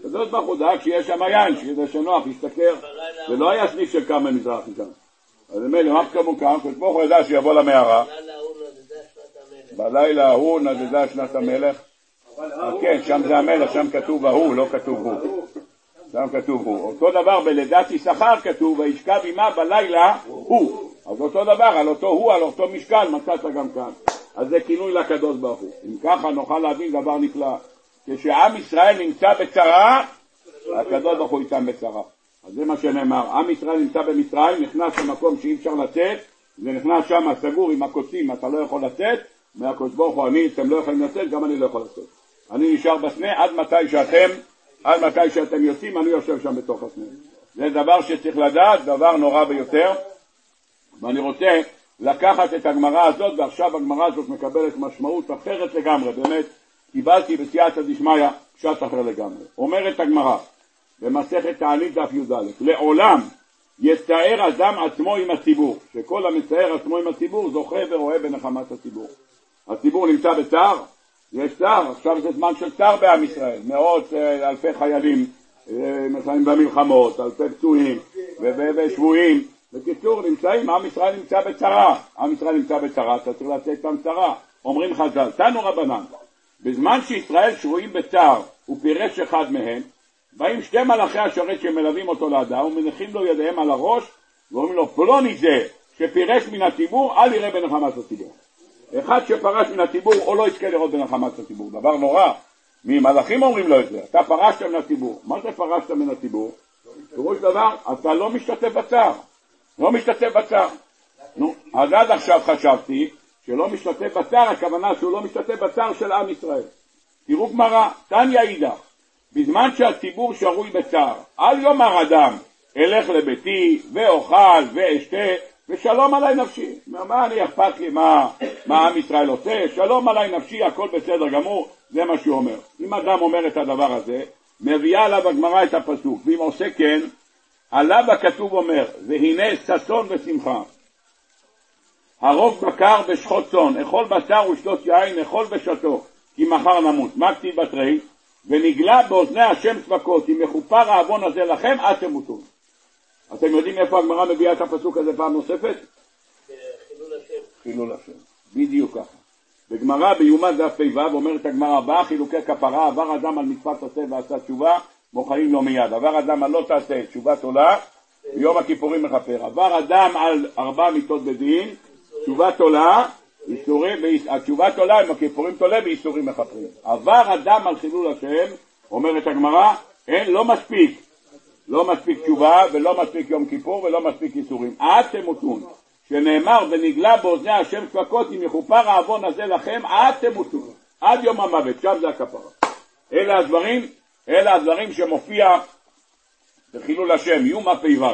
הקדוש ברוך הוא דאג שיהיה שם יין, שיהיה שנוח, ישתכר, ולא היה סניף של כמה מזרחי שם. אז ממילא מה כמו כאן, הקדוש ברוך הוא ידע שיבוא למערה, בלילה ההוא נדדה שנת המלך, כן, שם זה המלך, שם כתוב ההוא, לא כתוב הוא. שם כתוב הוא. אותו דבר בלידת יששכר כתוב, וישכב עמה בלילה הוא. אז אותו דבר, על אותו הוא, על אותו משקל, מצאת גם כאן. אז זה כינוי לקדוש ברוך הוא. אם ככה נוכל להבין דבר נפלא. כשעם ישראל נמצא בצרה, הקדוש ברוך הוא איתם בצרה. אז זה מה שנאמר, עם ישראל נמצא במצרים, נכנס למקום שאי אפשר לצאת, ונכנס שם סגור עם הקוצים, אתה לא יכול לצאת, מהקדוש ברוך הוא, אני, אתם לא יכולים לצאת, גם אני לא יכול לצאת. אני נשאר בסנה עד מתי שאתם, עד מתי שאתם יוצאים, אני יושב שם בתוך הסנה. זה דבר שצריך לדעת, דבר נורא ביותר, ואני רוצה לקחת את הגמרא הזאת, ועכשיו הגמרא הזאת מקבלת משמעות אחרת לגמרי, באמת, קיבלתי בסייעתא דשמיא פשט אחר לגמרי. אומרת הגמרא, במסכת תענית דף י"א, לעולם יתאר אדם עצמו עם הציבור, שכל המתאר עצמו עם הציבור זוכה ורואה בנחמת הציבור. הציבור נמצא בצער, יש צער, עכשיו זה זמן של צער בעם ישראל, מאות אה, אלפי חיילים נלחמים אה, במלחמות, אלפי פצועים ושבויים, בקיצור נמצאים, עם ישראל נמצא בצרה, עם ישראל נמצא בצרה, אתה צריך לצאת איתם צרה, אומרים חז"ל, תנו רבנן, בזמן שישראל שבויים בצער ופירש אחד מהם, באים שתי מלאכי השרת שמלווים אותו לאדם ומניחים לו ידיהם על הראש ואומרים לו פלוני זה שפירש מן הציבור אל יראה בנחמת הציבור אחד שפרש מן הציבור או לא יזכה לראות בנחמת הציבור, דבר נורא. ממלאכים אומרים לו את זה, אתה פרשת מן הציבור. מה זה פרשת מן הציבור? פירוש דבר, אתה לא משתתף בצער. לא משתתף בצער. נו, אז עד עכשיו חשבתי שלא משתתף בצער, הכוונה שהוא לא משתתף בצער של עם ישראל. תראו גמרא, תניא אידך, בזמן שהציבור שרוי בצער, אל יאמר אדם, אלך לביתי ואוכל ואשתה ושלום עליי נפשי. מה אני אכפת לי מה, מה עם ישראל עושה? שלום עליי נפשי, הכל בסדר גמור, זה מה שהוא אומר. אם אדם אומר את הדבר הזה, מביאה עליו הגמרא את הפסוק, ואם עושה כן, עליו הכתוב אומר, והנה ששון ושמחה. הרוג בקר ושחוט צאן, אכול בשר ושתות יין, אכול ושתו, כי מחר נמות. מה כתיב בתרי? ונגלה באוזני השם צבקות, אם יכופר העוון הזה לכם, עד תמותון. אתם יודעים איפה הגמרא מביאה את הפסוק הזה פעם נוספת? חילול השם. חילול השם, בדיוק ככה. בגמרא ביומן דף פ"ו אומרת הגמרא הבאה חילוקי כפרה עבר אדם על מצוות עשה ועשה תשובה מוחלים לו מיד עבר אדם על לא תעשה תשובת עולה ביום הכיפורים מכפר עבר אדם על ארבע מיתות בדין תשובת עולה איסורים, התשובת עולה עם הכיפורים תולה ואיסורים מכפרים עבר אדם על חילול השם אומרת הגמרא אין לא מספיק לא מספיק תשובה ולא מספיק יום כיפור ולא מספיק איסורים. עד תמותון, שנאמר ונגלה באוזני השם צפקות אם יכופר העוון הזה לכם עד תמותון, עד יום המוות, שם זה הכפרה. אלה הדברים, אלה הדברים שמופיע בחילול השם, יום פ"ו.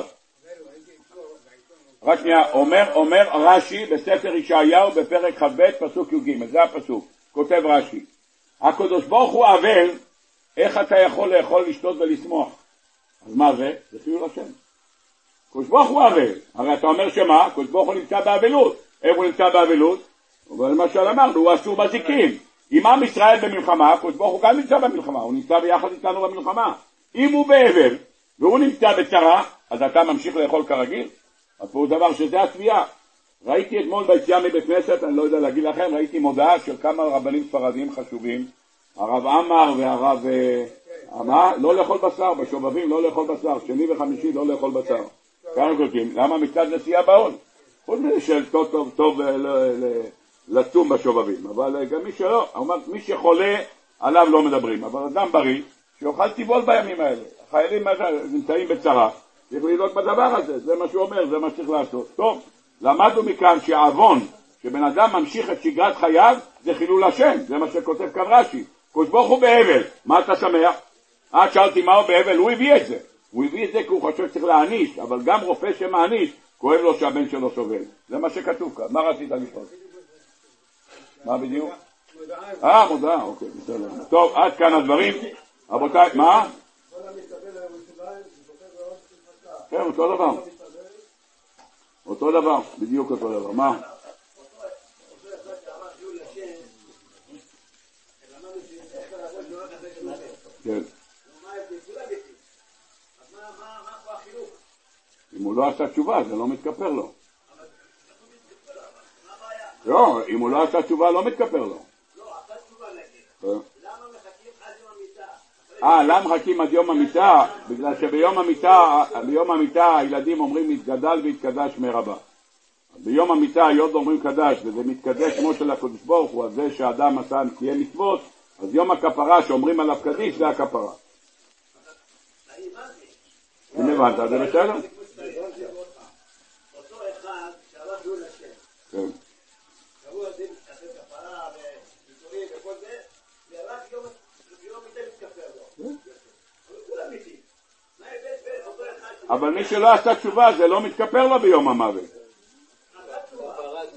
רק שנייה, אומר, אומר רש"י בספר ישעיהו בפרק כ"ב פסוק י"ג, זה הפסוק, כותב רש"י, הקדוש ברוך הוא אבל, איך אתה יכול לאכול, לשתות ולשמוח? אז מה זה? זה חילול השם. קדוש ברוך הוא אבל. הרי אתה אומר שמה? קדוש ברוך הוא נמצא באבלות. איפה הוא נמצא באבלות? אבל למשל אמרנו, הוא אסור בזיקים. אם עם ישראל במלחמה, קדוש ברוך הוא גם נמצא במלחמה, הוא נמצא ביחד איתנו במלחמה. אם הוא באבל והוא נמצא בצרה, אז אתה ממשיך לאכול כרגיל? אז פה דבר שזה התביעה. ראיתי אתמול ביציאה מבית כנסת, אני לא יודע להגיד לכם, ראיתי מודעה של כמה רבנים ספרדיים חשובים, הרב עמאר והרב אה, מה? לא לאכול בשר, בשובבים לא לאכול בשר, שני וחמישי לא לאכול בשר. כמה כותבים? למה מצד נשיאה בעול? חוץ מזה שטוב טוב טוב אה, ל- ל- לצום בשובבים, אבל אה, גם מי שלא, מי שחולה עליו לא מדברים, אבל אדם בריא, שיאכל טבעול בימים האלה. החיילים נמצאים בצרה, צריך לדאוג בדבר הזה, זה מה שהוא אומר, זה מה שצריך לעשות. טוב, למדנו מכאן שהעוון, שבן אדם ממשיך את שגרת חייו, זה חילול השם, זה מה שכותב כאן רש"י. קדוש ברוך הוא באבל, מה אתה שמח? את שאלתי מה הוא באבל, הוא הביא את זה. הוא הביא את זה כי הוא חושב שצריך להעניש, אבל גם רופא שמעניש, כואב לו שהבן שלו סובל. זה מה שכתוב כאן. מה רצית לשאול? מה בדיוק? אה, מודעה, אוקיי, בסדר. טוב, עד כאן הדברים. רבותיי, מה? כן, אותו דבר. אותו דבר, בדיוק אותו דבר. מה? כן. אם הוא לא עשה תשובה, זה לא מתכפר לו. לא, אם הוא לא עשה תשובה, לא מתכפר לו. אה, למה מחכים עד יום המיטה? בגלל שביום המיטה, ביום המיטה הילדים אומרים מתגדל והתקדש מרבה. ביום המיטה היות אומרים קדש, וזה מתקדש שמו של הקדוש ברוך הוא, על זה שאדם עשה קיים מצוות, אז יום הכפרה שאומרים עליו קדיש זה הכפרה. אם הבנת, זה בסדר? אותו אחד כן. כפרה וכל זה, ורק יום מתכפר לו. אבל כולם מי שלא עשה תשובה זה לא מתכפר לו ביום המוות.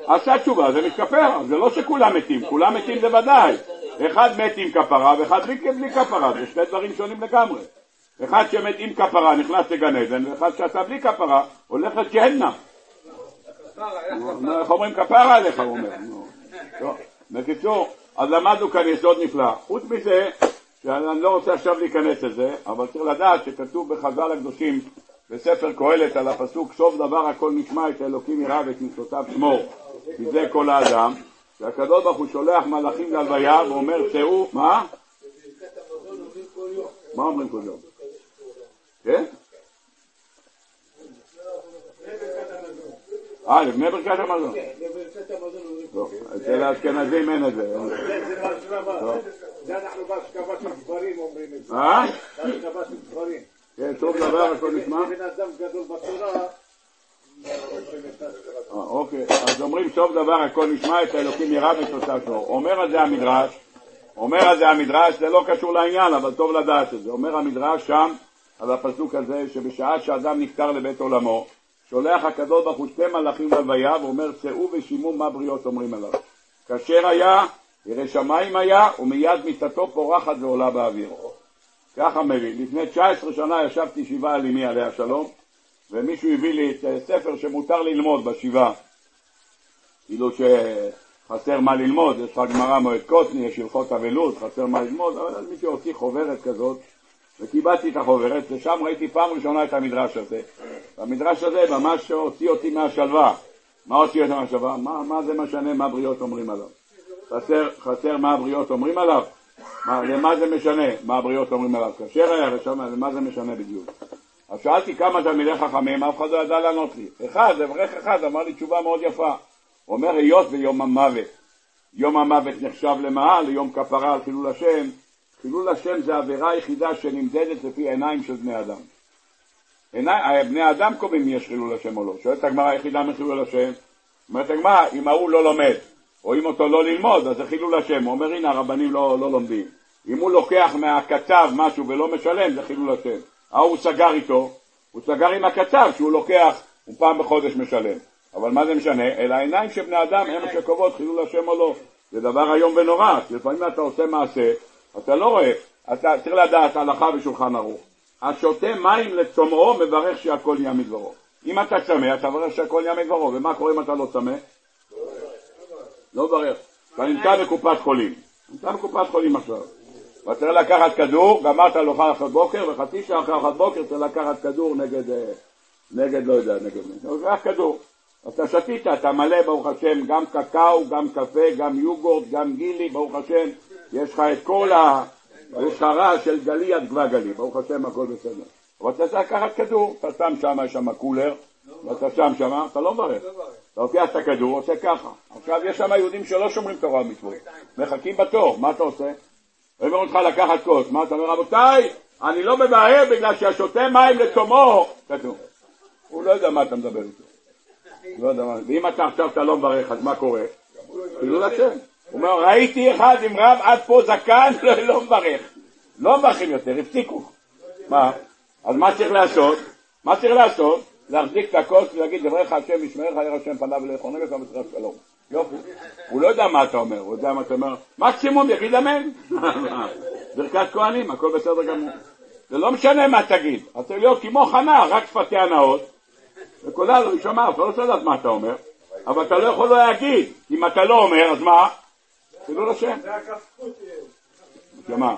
עשה תשובה זה מתכפר, זה לא שכולם מתים, כולם מתים זה ודאי. אחד מת עם כפרה ואחד בלי כפרה, זה שני דברים שונים לגמרי. אחד שמת עם כפרה נכנס לגן עדן, ואחד שעשה בלי כפרה הולך לג'הנם. איך אומרים כפרה עליך, הוא אומר. בקיצור, אז למדנו כאן יסוד נפלא. חוץ מזה, שאני לא רוצה עכשיו להיכנס לזה, אבל צריך לדעת שכתוב בחז"ל הקדושים בספר קהלת על הפסוק סוף דבר הכל נשמע את האלוקים יראה ואת מצוותיו שמור כי זה כל האדם שהקדוש ברוך הוא שולח מלאכים להלוויה ואומר צאו, מה? מה אומרים כל יום? כן? אה, לפני ברכת המזון. טוב, אצל האשכנזים אין את זה. זה אנחנו בהשכבה של גברים אומרים את זה. אה? בהשכבה של גברים. כן, טוב דבר הכל נשמע. בן אדם גדול בתורה, אה, אוקיי, אז אומרים סוף דבר הכל נשמע את האלוקים ירא ותוצאה שלו. אומר על זה המדרש, אומר על זה המדרש, זה לא קשור לעניין, אבל טוב לדעת את זה. אומר המדרש שם, על הפסוק הזה, שבשעה שאדם נפטר לבית עולמו, שולח הקדוש ברוך הוא שתי מלאכים ללוויה, ואומר צאו ושימו מה בריות אומרים עליו. כאשר היה, ירא שמיים היה, ומיד מיטתו פורחת ועולה באוויר. ככה מביא. לפני 19 שנה ישבתי שבעה על אמי עליה שלום, ומישהו הביא לי את אה, ספר שמותר ללמוד בשבעה. כאילו שחסר מה ללמוד, יש לך גמרא מועד קוטני, יש הלכות אבלות, חסר מה ללמוד, אבל מישהו הוציא חוברת כזאת, וקיבלתי את החוברת, ושם ראיתי פעם ראשונה את המדרש הזה. והמדרש הזה ממש הוציא אותי מהשלווה. מה הוציא אותי מהשלווה? מה, מה זה משנה מה הבריות אומרים עליו? חסר, חסר מה הבריות אומרים עליו? מה, למה זה משנה מה הבריות אומרים עליו? כאשר היה ושם, למה זה משנה בדיוק? אז שאלתי כמה תלמידי חכמים, אף אחד לא ידע לענות לי. אחד, אברך אחד, אמר לי תשובה מאוד יפה. הוא אומר, היות ויום המוות, יום המוות נחשב למה? ליום כפרה על חילול השם. חילול השם זה העבירה היחידה שנמדדת לפי עיניים של בני אדם. עיני, בני אדם קובעים אם יש חילול השם או לא. שואלת הגמרא היחידה מחילול השם. אומרת הגמרא, אם ההוא לא לומד, או אם אותו לא ללמוד, אז זה חילול השם. הוא אומר, הנה הרבנים לא, לא לומדים. אם הוא לוקח מהקצב משהו ולא משלם, זה חילול השם. ההוא סגר איתו, הוא סגר עם הקצב שהוא לוקח, הוא פעם בחודש משלם. אבל מה זה משנה? אלא העיניים של בני אדם הם שקובעות חילול השם או לא. זה דבר איום ונורא, כי לפעמים אתה עושה מעשה, אתה לא רואה, אתה צריך לדעת הלכה בשולחן ערוך. השותה מים לצומאו מברך שהכל נהיה מדברו. אם אתה צמא, אתה מברך שהכל נהיה מדברו, ומה קורה אם אתה לא צמא? לא מברך. אתה נמצא בקופת חולים. נמצא בקופת חולים עכשיו. ואתה צריך לקחת כדור, גמרת לאכל אחת בוקר, וחצי שעה אחרי אחת בוקר צריך לקחת כדור נגד, אה, נגד, לא יודע, נגד מי. רק כדור. אתה שתית, אתה מלא, ברוך השם, גם קקאו, גם קפה, גם יוגורט, גם גילי, ברוך השם, יש לך את כל ה... יש לך רע של גלי עד גבה גלי, ברוך השם, הכל בסדר. אבל אתה צריך לקחת כדור, אתה שם שם, יש שם קולר, ואתה שם שמה, אתה לא מברך. אתה לוקח את הכדור, עושה ככה. עכשיו יש שם יהודים שלא שומרים תורה ומצוות, מחכים בתור, מה אתה עושה? הם אומרים לך לקחת כוס, מה אתה אומר, רבותיי, אני לא מבאר בגלל שהשותה מים לתומו, כתוב. הוא לא יודע מה אתה מדבר איתו. לא יודע מה, ואם אתה עכשיו אתה לא מברך, אז מה קורה? חילול השם. הוא אומר, ראיתי אחד עם רב עד פה זקן, לא, לא מברך. לא מברכים יותר, הפסיקו. מה? אז מה צריך לעשות? מה צריך לעשות? להחזיק את הכוס ולהגיד דבריך השם ישמעך ירא השם פניו ולכונן לך ותרח שלום. יופי. הוא לא יודע מה אתה אומר, הוא יודע מה אתה אומר. מקסימום יגיד אמן. ברכת כהנים, הכל בסדר גמור. זה לא משנה מה תגיד, אתה צריך להיות כמו חנה, רק שפתי הנאות. וקולה לא יישמע, אתה לא לדעת מה אתה אומר, אבל אתה לא יכול להגיד. אם אתה לא אומר, אז מה? חילול השם. שמה?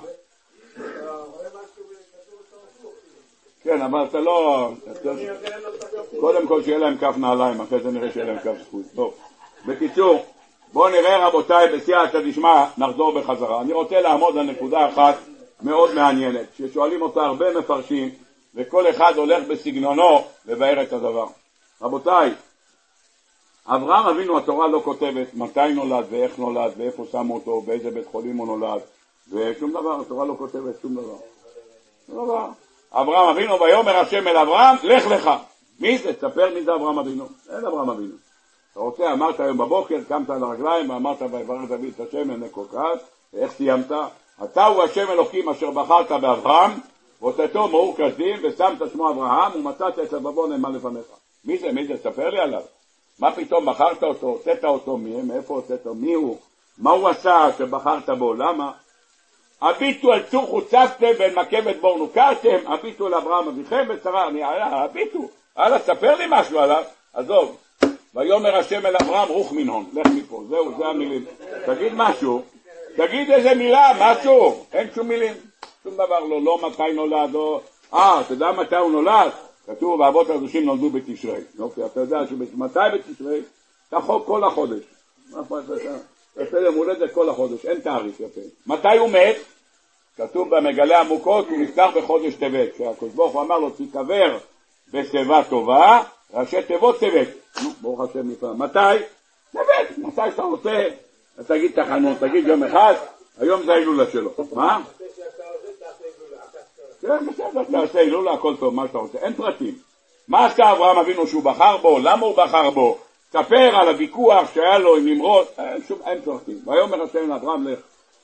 כן, אבל אתה לא... קודם כל שיהיה להם כף נעליים, אחרי זה נראה שיהיה להם כף זכות. טוב, בקיצור, בואו נראה רבותיי, בסייעתא דשמיא, נחזור בחזרה. אני רוצה לעמוד על נקודה אחת מאוד מעניינת, ששואלים אותה הרבה מפרשים, וכל אחד הולך בסגנונו לבאר את הדבר. רבותיי, אברהם אבינו התורה לא כותבת מתי נולד ואיך נולד ואיפה שמו אותו, באיזה בית חולים הוא נולד, ושום דבר, התורה לא כותבת שום דבר. אברהם אבינו, ויאמר השם אל אברהם, לך לך. מי זה? תספר מי זה אברהם אבינו. אין אברהם אבינו. אתה רוצה, אמרת היום בבוקר, קמת על הרגליים ואמרת ויברך דוד את השם לעיני כל קהל, ואיך סיימת? אתה הוא השם אלוקים אשר בחרת באברהם, והוצאתו מאור כשדים, ושמת שמו אברהם, ומצאת את לבבו נאמן לפניך. מי זה? מי זה? ספר לי עליו. מה פתאום בחרת אותו, הוצאת אותו, מאיפה הוצאת, מי הוא, מה הוא עשה שבחרת בו, למה? הביטו על צור חוצצתם בין מכבת בור נוכרתם, הביטו על אברהם אביכם ושרה, יאללה, הביטו, הלאה, ספר לי משהו עליו, עזוב. ויאמר השם אל אברהם רוח מנהון, לך מפה, זהו, זה המילים. תגיד משהו, תגיד איזה מילה, משהו, אין שום מילים, שום דבר לא, לא מתי נולד, לא... אה, אתה יודע מתי הוא נולד? כתוב, האבות הקדושים נולדו בתשרי. יופי, אתה יודע שמתי בתשרי? תחוק כל החודש. מה אכפת לך? יפה יום הולדת כל החודש, אין תאריך יפה. מתי הוא מת? כתוב במגלה עמוקות, הוא נפטר בחודש טבת. כשהקדוש ברוך הוא אמר לו, תיקבר בשיבה טובה, ראשי תיבות טבת. נו, ברוך השם נפלא. מתי? טבת. מתי שאתה רוצה, תגיד תחנות, תגיד יום אחד, היום זה ההילולה שלו. מה? כן, בסדר, תעשה הילולה, הכל טוב, מה שאתה רוצה. אין פרטים. מה עשה אברהם אבינו שהוא בחר בו? למה הוא בחר בו? ספר על הוויכוח שהיה לו עם נמרוד, אין שום, אין פרטים. ויאמר השם לאברהם לך,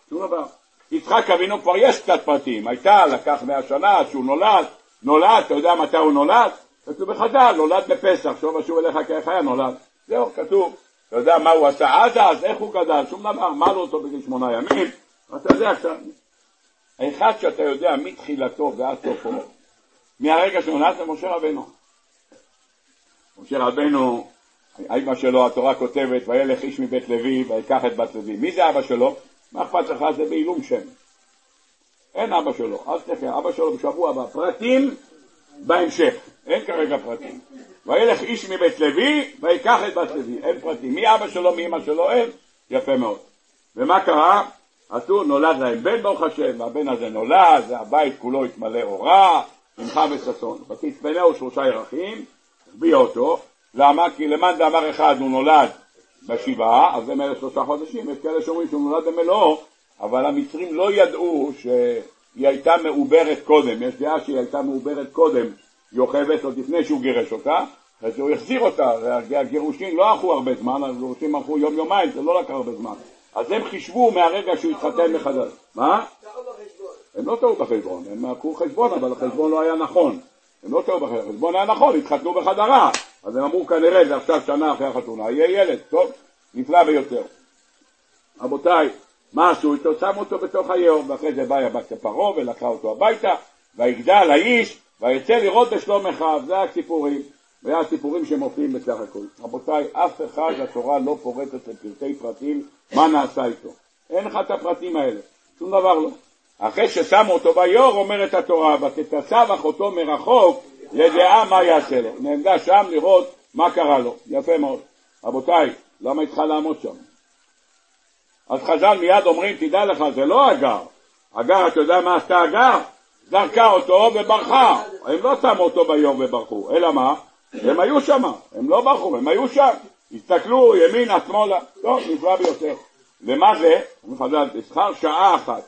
שום דבר. יצחק אבינו כבר יש קצת פרטים, הייתה, לקח מאה שנה שהוא נולד, נולד, אתה יודע מתי הוא נולד? כתוב בחז"ל, נולד בפסח, שוב ושוב אליך היה נולד. זהו, כתוב. אתה יודע מה הוא עשה עד אז, איך הוא גדל, שום דבר, מלו אותו בגיל שמונה ימים, אתה יודע עכשיו. האחד שאתה יודע מתחילתו ועד סופו, מהרגע שנולד זה משה רבנו. משה רבנו, האמא שלו, התורה כותבת, וילך איש מבית לוי ויקח את בת לוי. מי זה אבא שלו? מה אכפת לך? זה בעילום שם. אין אבא שלו, אל תחכה, אבא שלו בשבוע הבא. פרטים בהמשך, אין כרגע פרטים. וילך איש מבית לוי ויקח את בת לוי, אין פרטים. מי אבא שלו, מי אמא שלו, אין. יפה מאוד. ומה קרה? עשו, נולד להם בן ברוך השם, והבן הזה נולד, והבית כולו התמלא אורה, שמחה וששון. ותצפנהו שלושה ירחים, החביא אותו, למה? כי למאן דאמר אחד הוא נולד בשבעה, אז זה מאלה שלושה חודשים, יש כאלה שאומרים שהוא נולד במלואו, אבל המצרים לא ידעו שהיא הייתה מעוברת קודם, יש דעה שהיא הייתה מעוברת קודם, יוכבד עוד לפני שהוא גירש אותה, אז הוא החזיר אותה, הגירושין לא הלכו הרבה זמן, הגירושין הלכו יום יומיים, זה לא לקח הרבה זמן, אז הם חישבו מהרגע שהוא התחתן מחדש, מה? הם לא טעו בחשבון, הם לקחו חשבון, אבל החשבון לא היה נכון, הם לא טעו בחשבון, החשבון היה נכון, התחתנו בחדרה, אז הם אמרו כנראה זה עכשיו שנה אחרי החתונה, יהיה ילד, טוב, נפלא ביותר. רבותיי, מה עשו איתו? שמו אותו בתוך היאור, ואחרי זה בא הבת פרעה ולקחה אותו הביתה, ויגדל האיש, ויצא לראות בשלום אחיו, זה הסיפורים, וזה הסיפורים שמופיעים בסך הכל. רבותיי, אף אחד התורה לא פורטת לפרטי פרטים מה נעשה איתו. אין לך את הפרטים האלה, שום דבר לא. אחרי ששמו אותו ביאור, אומרת התורה, ותתסבך אותו מרחוק, ידעה מה יעשה לו. נעמדה שם לראות מה קרה לו. יפה מאוד. רבותיי, למה היא צריכה לעמוד שם? אז חז"ל מיד אומרים, תדע לך, זה לא הגר. הגר, אתה יודע מה עשתה הגר? זרקה אותו וברחה. הם לא שמו אותו ביום וברחו, אלא מה? הם היו שם, הם לא ברחו, הם היו שם. הסתכלו ימינה, שמאלה, טוב, נפלא ביותר. ומה זה? אני חזר, שכר שעה אחת.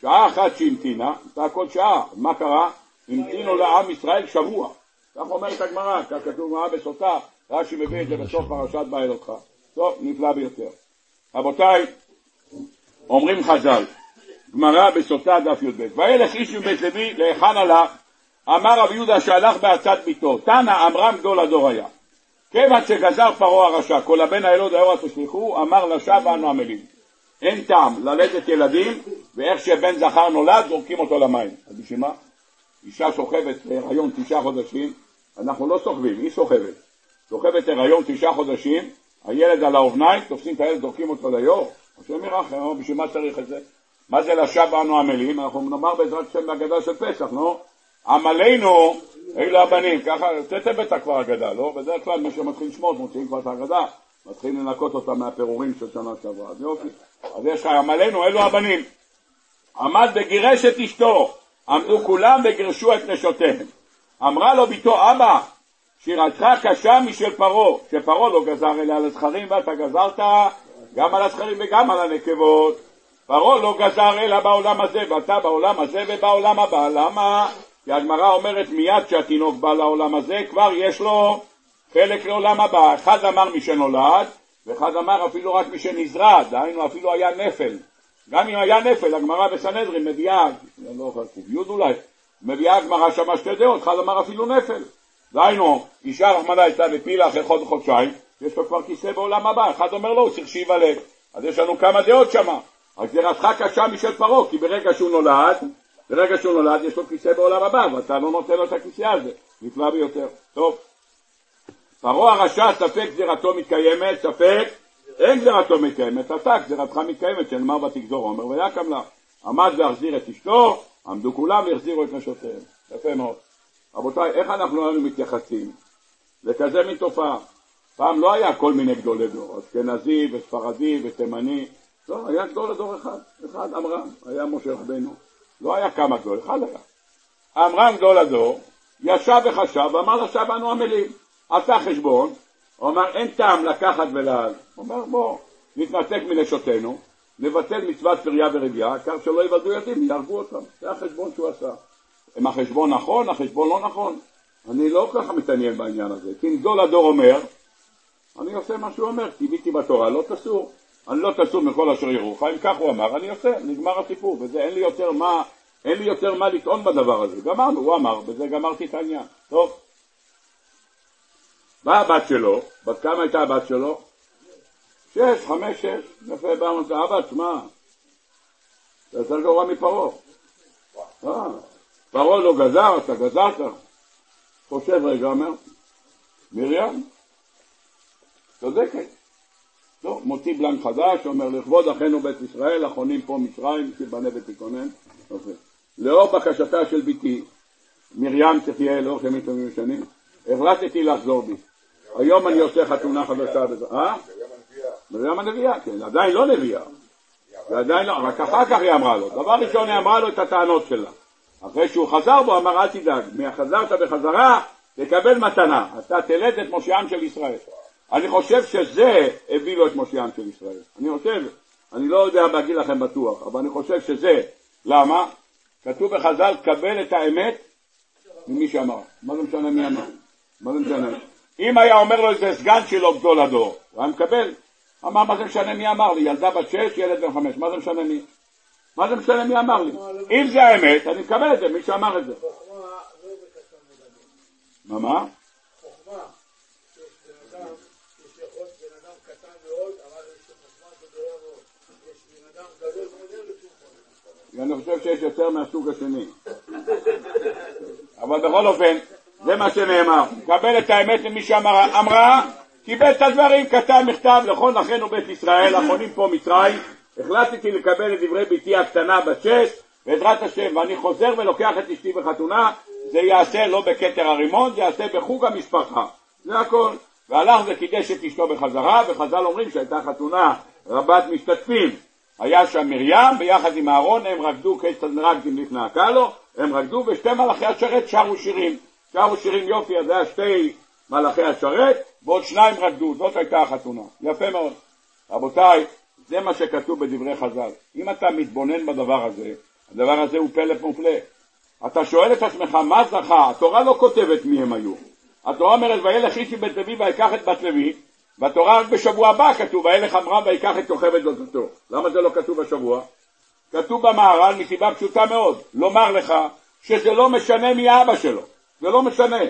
שעה אחת שהמתינה, הייתה כל שעה. מה קרה? המתינו לעם ישראל שבוע. כך אומרת הגמרא, כך כתוב גמרא בסוטה, רש"י מביא את זה בסוף פרשת בא אלוהיך. טוב, נפלא ביותר. רבותיי, אומרים חז"ל, גמרא בסוטה דף י"ב, וילך איש מבית לוי להיכן הלך, אמר רבי יהודה שהלך בעצת ביתו, תנא אמרם גדול הדור היה. כיוון שגזר פרעה הרשע, כל הבן הילוד האורה תשליכו, אמר לשווא אנו עמלים. אין טעם ללדת ילדים, ואיך שבן זכר נולד, זורקים אותו למים. אז בשביל מה? אישה שוכבת הריון תשעה חודשים, אנחנו לא סוחבים, היא סוחבת. סוחבת הריון תשעה חודשים, הילד על האובניים, תופסים את הילד, זורקים אותו ליאור. השם ירחם, בשביל מה צריך את זה? מה זה לשווא אנו עמלים? אנחנו נאמר בעזרת השם בהגדה של פסח, לא? עמלינו אלו הבנים, ככה, בטח כבר אגדה, לא? בדרך כלל מי שמתחיל שמות מוציאים כבר את האגדה, מתחילים לנקות אותה מהפירורים של שנה שעברה, אז יופי. אז יש לך עמלינו אלו הבנים. עמד וגירש את אשתו, עמדו כולם וגירשו את נשותיהם. אמרה לו ביתו, אבא, שירתך קשה משל פרעה, שפרעה לא גזר אליה על הזכרים ואתה גזרת גם על הזכרים וגם על הנקבות. פרעה לא גזר אלא בעולם הזה, ואתה בעולם הזה ובעולם הבא. למה? כי הגמרא אומרת מיד שהתינוק בא לעולם הזה, כבר יש לו חלק לעולם הבא. אחד אמר מי שנולד, ואחד אמר אפילו רק מי שנזרע, דהיינו אפילו היה נפל. גם אם היה נפל, הגמרא בסנהדרין מביאה, לא זוכר, ק"י אולי, מביאה הגמרא שמה שתי דעות, אחד אמר אפילו נפל. דהיינו, אישה רחמנא הייתה בפילה אחרי חודש חודשיים, יש לו כבר כיסא בעולם הבא, אחד אומר לא, הוא צריך שייוולד. אז יש לנו כמה דעות שמה. הגזירתך קשה משל פרעה, כי ברגע שהוא נולד, ברגע שהוא נולד יש לו כיסא בעולם הבא, ואתה לא נותן לו את הכיסא הזה, נפלא ביותר. טוב, פרעה הרשע ספק גזירתו מתקיימת, ספק אין גזירתו מתקיימת, אתה גזירתך מתקיימת, שנאמר ותגזור עומר ויקם לה. עמד והחזיר את אשתו, עמדו כולם והחזירו את נשותיהם. יפה מאוד. רבותיי, איך אנחנו היינו מתייחסים לכזה מין תופעה? פעם לא היה כל מיני גדולי דור, אשכנזי וספרדי ותימני, לא, היה גדול הדור אחד, אחד עמרם, היה משה רבנו, לא היה כמה גדול, אחד היה. עמרם גדול הדור, ישב וחשב ואמר לשב אנו עמלים, עשה חשבון, הוא אמר אין טעם לקחת ולעל, הוא אומר בוא נתנתק מנשותינו, נבטל מצוות פריה ורבייה, כך שלא יוולדו ילדים, יהרגו אותם, זה החשבון שהוא עשה. אם החשבון נכון, החשבון לא נכון. אני לא ככה מתעניין בעניין הזה, כי אם גדול הדור אומר, אני עושה מה שהוא אומר, קיוויתי בתורה, לא תסור. אני לא תסור מכל אשר ירוך, אם כך הוא אמר, אני עושה, נגמר הסיפור, וזה אין לי יותר מה, אין לי יותר מה לטעון בדבר הזה. גמרנו, הוא אמר, בזה גמרתי את העניין. טוב. באה הבת שלו, בת כמה הייתה הבת שלו? שש, חמש, שש. יפה, באה אמרת, אבא, תשמע, זה יותר גרוע מפרעה. אה, פרעה לא גזר, אתה גזרת. חושב רגע, אומר, מרים, צודקת. לא, מוציא בלנק חדש, אומר לכבוד אחינו בית ישראל, אחרונים פה מצרים, תיבנה ותיכונן. לאור בקשתה של בתי, מרים תחיה לאור ימים טובים ושנים, החלטתי לחזור בי. היום אני עושה חתונה חדשה. אה? מרים הנביאה, כן, עדיין לא נביאה. זה עדיין לא, רק אחר כך היא אמרה לו. דבר ראשון היא אמרה לו את הטענות שלה. אחרי שהוא חזר בו אמר אל תדאג, מהחזרת בחזרה תקבל מתנה, אתה תלד את מושיעם של ישראל. אני חושב שזה הביא לו את מושיעם של ישראל. אני חושב, אני לא יודע להגיד לכם בטוח, אבל אני חושב שזה. למה? כתוב בחז"ל, קבל את האמת ממי שאמר. מה זה משנה מי אמר? מה זה משנה? אם היה אומר לו איזה סגן שלו גדול הדור, הוא היה מקבל. אמר, מה זה משנה מי אמר לי? ילדה בת שש, ילד בן חמש, מה זה משנה מי? מה זה משנה מי אמר לי? אם זה האמת, אני מקבל את זה, מי שאמר את זה. מה, מה? ואני חושב שיש יותר מהסוג השני. אבל בכל אופן, זה מה שנאמר. קבל את האמת ממי שאמרה, אמרה, קיבל את הדברים, כתב מכתב לכל אחינו בית ישראל, אחרונים פה מצרים, החלטתי לקבל את דברי בתי הקטנה בת שש, בעזרת השם, ואני חוזר ולוקח את אשתי בחתונה, זה יעשה לא בכתר הרימון, זה יעשה בחוג המשפחה. זה הכל. והלך וקידש את אשתו בחזרה, וחז"ל אומרים שהייתה חתונה רבת משתתפים. היה שם מרים ביחד עם אהרון, הם רקדו כיצד מרקדים לפני הקהלו, הם רקדו ושתי מלאכי השרת שרו שירים. שרו שירים יופי, אז היה שתי מלאכי השרת, ועוד שניים רקדו, זאת הייתה החתונה. יפה מאוד. רבותיי, זה מה שכתוב בדברי חז"ל. אם אתה מתבונן בדבר הזה, הדבר הזה הוא פלט מופלא. אתה שואל את עצמך, מה זכה? התורה לא כותבת מי הם היו. התורה אומרת, וילך איש מבית לוי ויקח את בת לוי, והתורה רק בשבוע הבא כתוב, וילך עמרם ויקח את יוכבד דודתו. למה זה לא כתוב בשבוע? כתוב במהר"ל מסיבה פשוטה מאוד, לומר לך שזה לא משנה מי האבא שלו, זה לא משנה.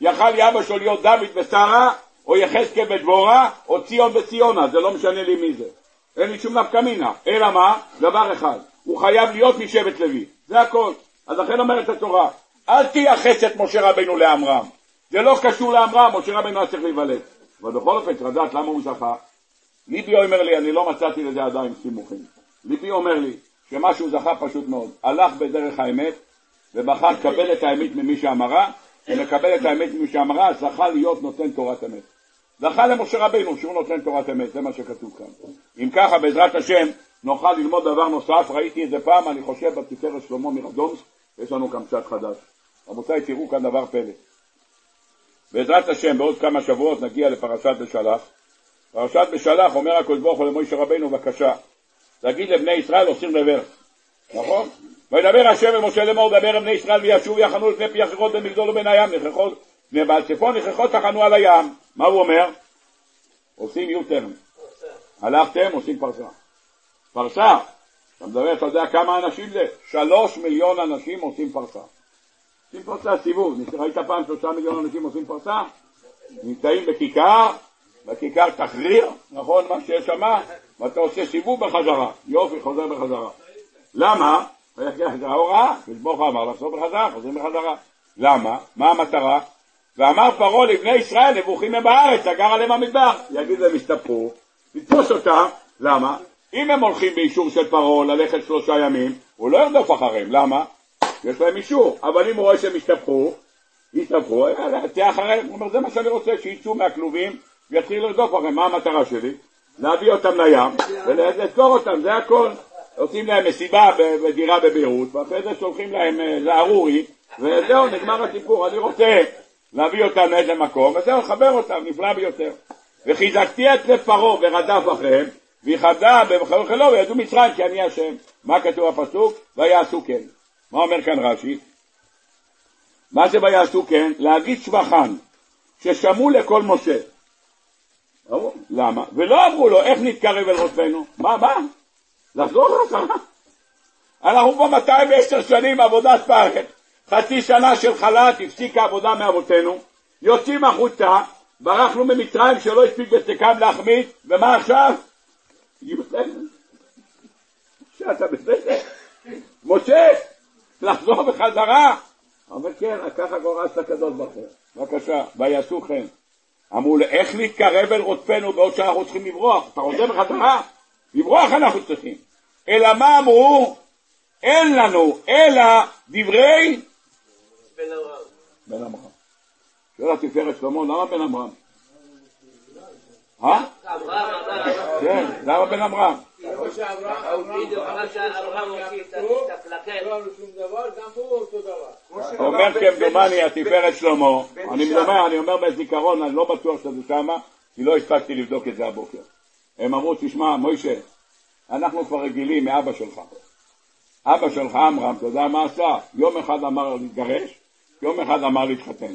יכל אבא שלו להיות דוד ושרה, או יחזקאל ודבורה, או ציון וציונה, זה לא משנה לי מי זה. אין לי שום נפקא מינה. אלא מה? דבר אחד, הוא חייב להיות משבט לוי, זה הכל. אז לכן אומרת התורה, אל תייחס את משה רבינו לעמרם. זה לא קשור לעמרם, משה רבינו היה צריך להיוולד. אבל בכל אופן, צריך לדעת למה הוא זכה. ליבי אומר לי, אני לא מצאתי לזה עדיין סימוכים. ליבי אומר לי, שמה שהוא זכה פשוט מאוד, הלך בדרך האמת ובחר לקבל את האמת ממי שאמרה, ומקבל את האמת ממי שאמרה, זכה להיות נותן תורת אמת. זכה למשה רבינו שהוא נותן תורת אמת, זה מה שכתוב כאן. אם ככה, בעזרת השם, נוכל ללמוד דבר נוסף, ראיתי איזה פעם, אני חושב, בתפארת שלמה מרדונסק, יש לנו כאן קצת חדש. רבותיי, תראו כאן דבר פלא. בעזרת השם, בעוד כמה שבועות נגיע לפרשת בשלח. פרשת בשלח אומר הקדוש ברוך הוא למשה רבינו, בבקשה, להגיד לבני ישראל עושים רוורס, נכון? וידבר השם אל משה לאמור, דבר אל בני ישראל וישוב יחנו לפני פי אחרות בין מגדול ובין הים, נכרחות, ועל צפון נכרחות תחנו על הים. מה הוא אומר? עושים יוטרן. הלכתם, עושים פרסה. פרסה, אתה מדבר, אתה יודע כמה אנשים זה? שלוש מיליון אנשים עושים פרסה. עושים פרסה סיבוב, ראית פעם שלושה מיליון אנשים עושים פרסה? נמצאים בכיכר, בכיכר תחריר, נכון מה שיש שם, ואתה עושה סיבוב בחזרה, יופי, חוזר בחזרה. למה? ההוראה, ברוך אמר לחזור בחזרה, חוזרים בחזרה. למה? מה המטרה? ואמר פרעה לבני ישראל, נבוכים הם בארץ, אגר עליהם המדבר. יגיד להם, הסתפרו, לתפוס אותם, למה? אם הם הולכים באישור של פרעה ללכת שלושה ימים, הוא לא ירדוף אחריהם, למה? יש להם אישור, אבל אם הוא רואה שהם הסתבכו, הסתבכו, תהיה אחריהם, הוא אומר, זה מה שאני רוצה, שיצאו מהכלובים ויתחילו לרדוף אחריהם, מה המטרה שלי? להביא אותם לים ולזכור אותם, זה הכל. עושים להם מסיבה בדירה בביירות, ואחרי זה שולחים להם לארורי, וזהו, נגמר הסיפור. אני רוצה להביא אותם לאיזה מקום, וזהו, לחבר אותם, נפלא ביותר. וחיזקתי את לב פרעה ורדף אחריהם, ויכבדה במחלו חילו וידעו מצרים כי אני השם. מה כתוב בפסוק? ויעשו כן. מה אומר כאן רש"י? מה זה ויעשו כן? להגיד שבחן, ששמעו לקול משה. למה? ולא אמרו לו איך נתקרב אל רודפנו. מה, מה? לחזור לחזרה. אנחנו פה 210 שנים עבודת פרך, חצי שנה של חל"ת, הפסיקה עבודה מאבותינו, יוצאים החוצה, ברחנו ממצרים שלא הספיק בצקם להחמיץ, ומה עכשיו? שאתה בסדר? משה, לחזור בחזרה? אומר כן, ככה גורס הקדוש ברוך הוא. בבקשה, ויעשו כן. אמרו לו, איך להתקרב אל רודפנו בעוד שאנחנו צריכים לברוח? אתה רוצה בחזרה? לברוח אנחנו צריכים. אלא מה אמרו? אין לנו אלא דברי בן אמרם. שואל התפארת שלמה, למה בן אמרם? אה? כן, למה בן אמרם? אומר כמדומני התפארת שלמה, אני מדבר, אני אומר בזיכרון, אני לא בטוח שזה שמה, כי לא הספקתי לבדוק את זה הבוקר. הם אמרו, תשמע, מוישה, אנחנו כבר רגילים מאבא שלך. אבא שלך, עמרם, אתה יודע מה עשה? יום אחד אמר להתגרש, יום אחד אמר להתחתן.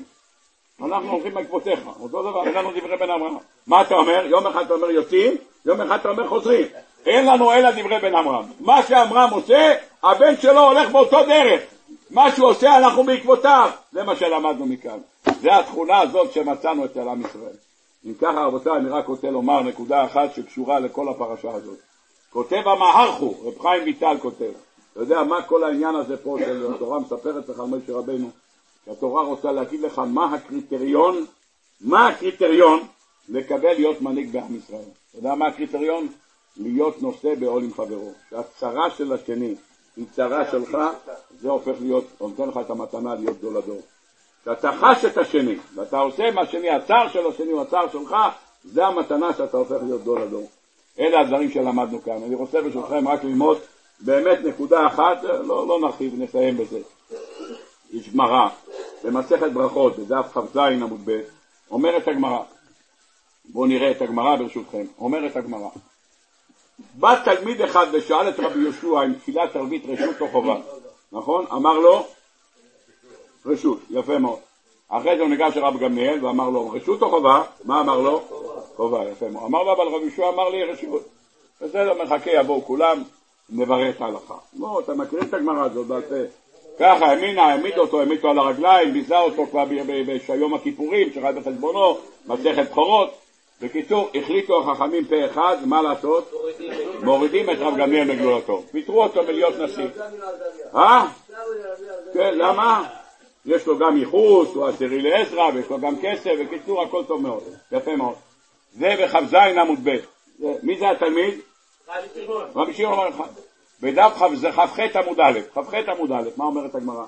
אנחנו הולכים בעקבותיך, אותו דבר, אין לנו דברי בן אברהם. מה אתה אומר? יום אחד אתה אומר יוצאים, יום אחד אתה אומר חוזרים. אין לנו אלא דברי בן אברהם. מה שאברהם עושה, הבן שלו הולך באותו דרך. מה שהוא עושה, אנחנו בעקבותיו. זה מה שלמדנו מכאן. זה התכונה הזאת שמצאנו אצל עם ישראל. אם ככה, רבותיי, אני רק רוצה לומר נקודה אחת שקשורה לכל הפרשה הזאת. כותב המהרחו, רב חיים ויטל כותב. אתה יודע מה כל העניין הזה פה של התורה מספרת לך על משה רבנו? שהתורה רוצה להגיד לך מה הקריטריון, מה הקריטריון לקבל להיות מנהיג בעם ישראל. אתה יודע מה הקריטריון? להיות נושא בעול עם חברו. שהצרה של השני היא צרה שלך, זה הופך להיות, נותן לך את המתנה להיות גדול הדור. כשאתה חש את השני, ואתה עושה מה שני, הצער של השני הוא הצער שלך, זה המתנה שאתה הופך להיות גדול הדור. אלה הדברים שלמדנו כאן. אני רוצה ברשותכם רק ללמוד באמת נקודה אחת, לא, לא נרחיב, נסיים בזה. יש גמרא במסכת ברכות, בדף כ"ז עמוד ב', אומרת הגמרא, בואו נראה את הגמרא ברשותכם, אומרת הגמרא, בא תלמיד אחד ושאל את רבי יהושע אם תפילת ערבית רשות או חובה, נכון? אמר לו, רשות, יפה מאוד. אחרי זה הוא ניגש לרב גמליאל ואמר לו, רשות או חובה? מה אמר לו? חובה, יפה מאוד. אמר לו, אבל רבי יהושע אמר לי רשות. בסדר, מחכה, יבואו כולם, נברר את ההלכה. לא, אתה מכיר את הגמרא הזאת בעל. ככה, האמינה, העמיד אותו, העמיד אותו על הרגליים, ביזה אותו כבר ביום הכיפורים, שחי בחשבונו, מסכת בכורות. בקיצור, החליטו החכמים פה אחד, מה לעשות? מורידים את רב גמליאל מגדולתו. פיטרו אותו מלהיות נשיא. אה? כן, למה? יש לו גם ייחוס, הוא עשירי לעזרא, ויש לו גם כסף, בקיצור, הכל טוב מאוד. יפה מאוד. זה בכ"ז עמוד ב'. מי זה התלמיד? רבי שמעון בר יוחאי. בדף כ"ח עמוד א', כ"ח עמוד א', מה אומרת הגמרא?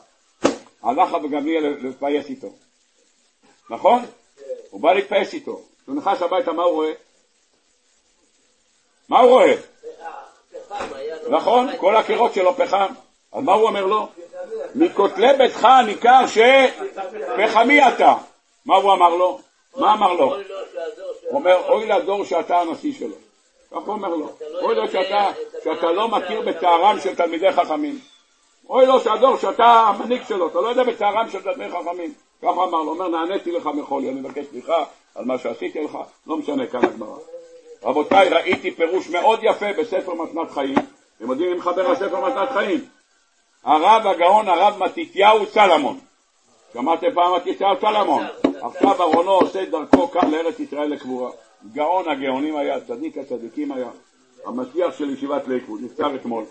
הלך רבי גמליאל להתפייס איתו. נכון? הוא בא להתפייס איתו. כשהוא נכנס הביתה, מה הוא רואה? מה הוא רואה? נכון, כל הקירות שלו פחם. אז מה הוא אומר לו? מכותלי ביתך ניכר שפחמי אתה. מה הוא אמר לו? מה אמר לו? הוא אומר, אוי לדור שאתה הנשיא שלו. כך הוא אומר לו. אוי לו שאתה, לא מכיר בצערם של תלמידי חכמים. אוי לו שהדור שאתה המנהיג שלו, אתה לא יודע בצערם של תלמידי חכמים. כך הוא אמר לו, אומר, נעניתי לך מחולי, אני מבקש סליחה על מה שעשיתי לך, לא משנה כאן הגמרא. רבותיי, ראיתי פירוש מאוד יפה בספר מתנת חיים. אתם יודעים מי מחבר לספר מתנת חיים? הרב הגאון הרב מתתיהו צלמון. שמעתם פעם מתתיהו צלמון? עכשיו ארונו עושה דרכו כאן לארץ ישראל לקבורה. גאון הגאונים היה, צדיק הצדיקים היה. המשיח של ישיבת ליכוד, נפטר אתמול.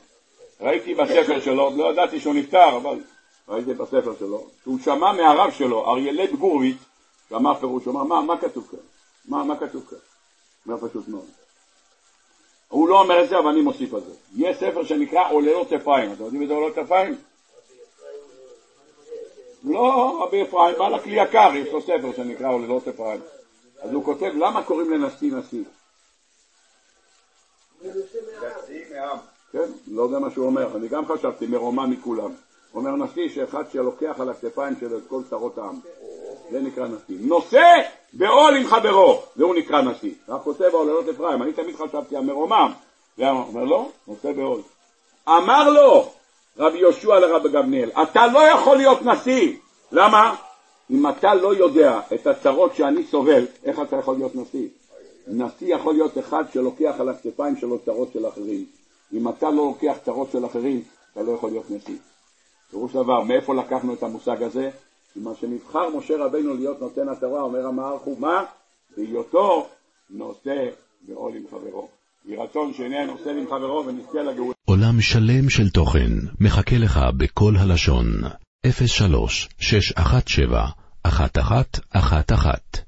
ראיתי בספר שלו, לא ידעתי שהוא נפטר, אבל ראיתי בספר שלו, שהוא שמע מהרב שלו, אריילד גורוביץ, שמע פירוש, הוא אמר, מה, מה כתוב כאן? מה, מה כתוב כאן? אומר פשוט מאוד. הוא לא אומר את זה, אבל אני מוסיף על זה. יש ספר שנקרא עוללות אפרים. אתם יודעים איזה עוללות אפרים? לא, רבי אפרים, בעל הכלי יקר, יש לו ספר שנקרא עוללות אפרים. אז הוא כותב, למה קוראים לנשיא נשיא? כן, לא יודע מה שהוא אומר, אני גם חשבתי מרומה מכולם. אומר נשיא שאחד שלוקח על הכתפיים שלו את כל צרות העם. זה נקרא נשיא. נושא בעול עם חברו, והוא נקרא נשיא. כך כותב העוללות אפרים, אני תמיד חשבתי המרומם. הוא אומר לא, נושא בעול. אמר לו רבי יהושע לרבי גבניאל, אתה לא יכול להיות נשיא. למה? אם אתה לא יודע את הצרות שאני סובל, איך אתה יכול להיות נשיא? נשיא יכול להיות אחד שלוקח על הכתפיים שלו צרות של אחרים. אם אתה לא לוקח צרות של אחרים, אתה לא יכול להיות נשיא. פירוש דבר, מאיפה לקחנו את המושג הזה? מה שנבחר משה רבינו להיות נותן התורה, אומר המערך הוא מה? בהיותו נושא בעול עם חברו. יהי רצון שנהיה נושא עם חברו ונזכה לגאולה. עולם שלם של תוכן מחכה לך בכל הלשון, 03 617 1111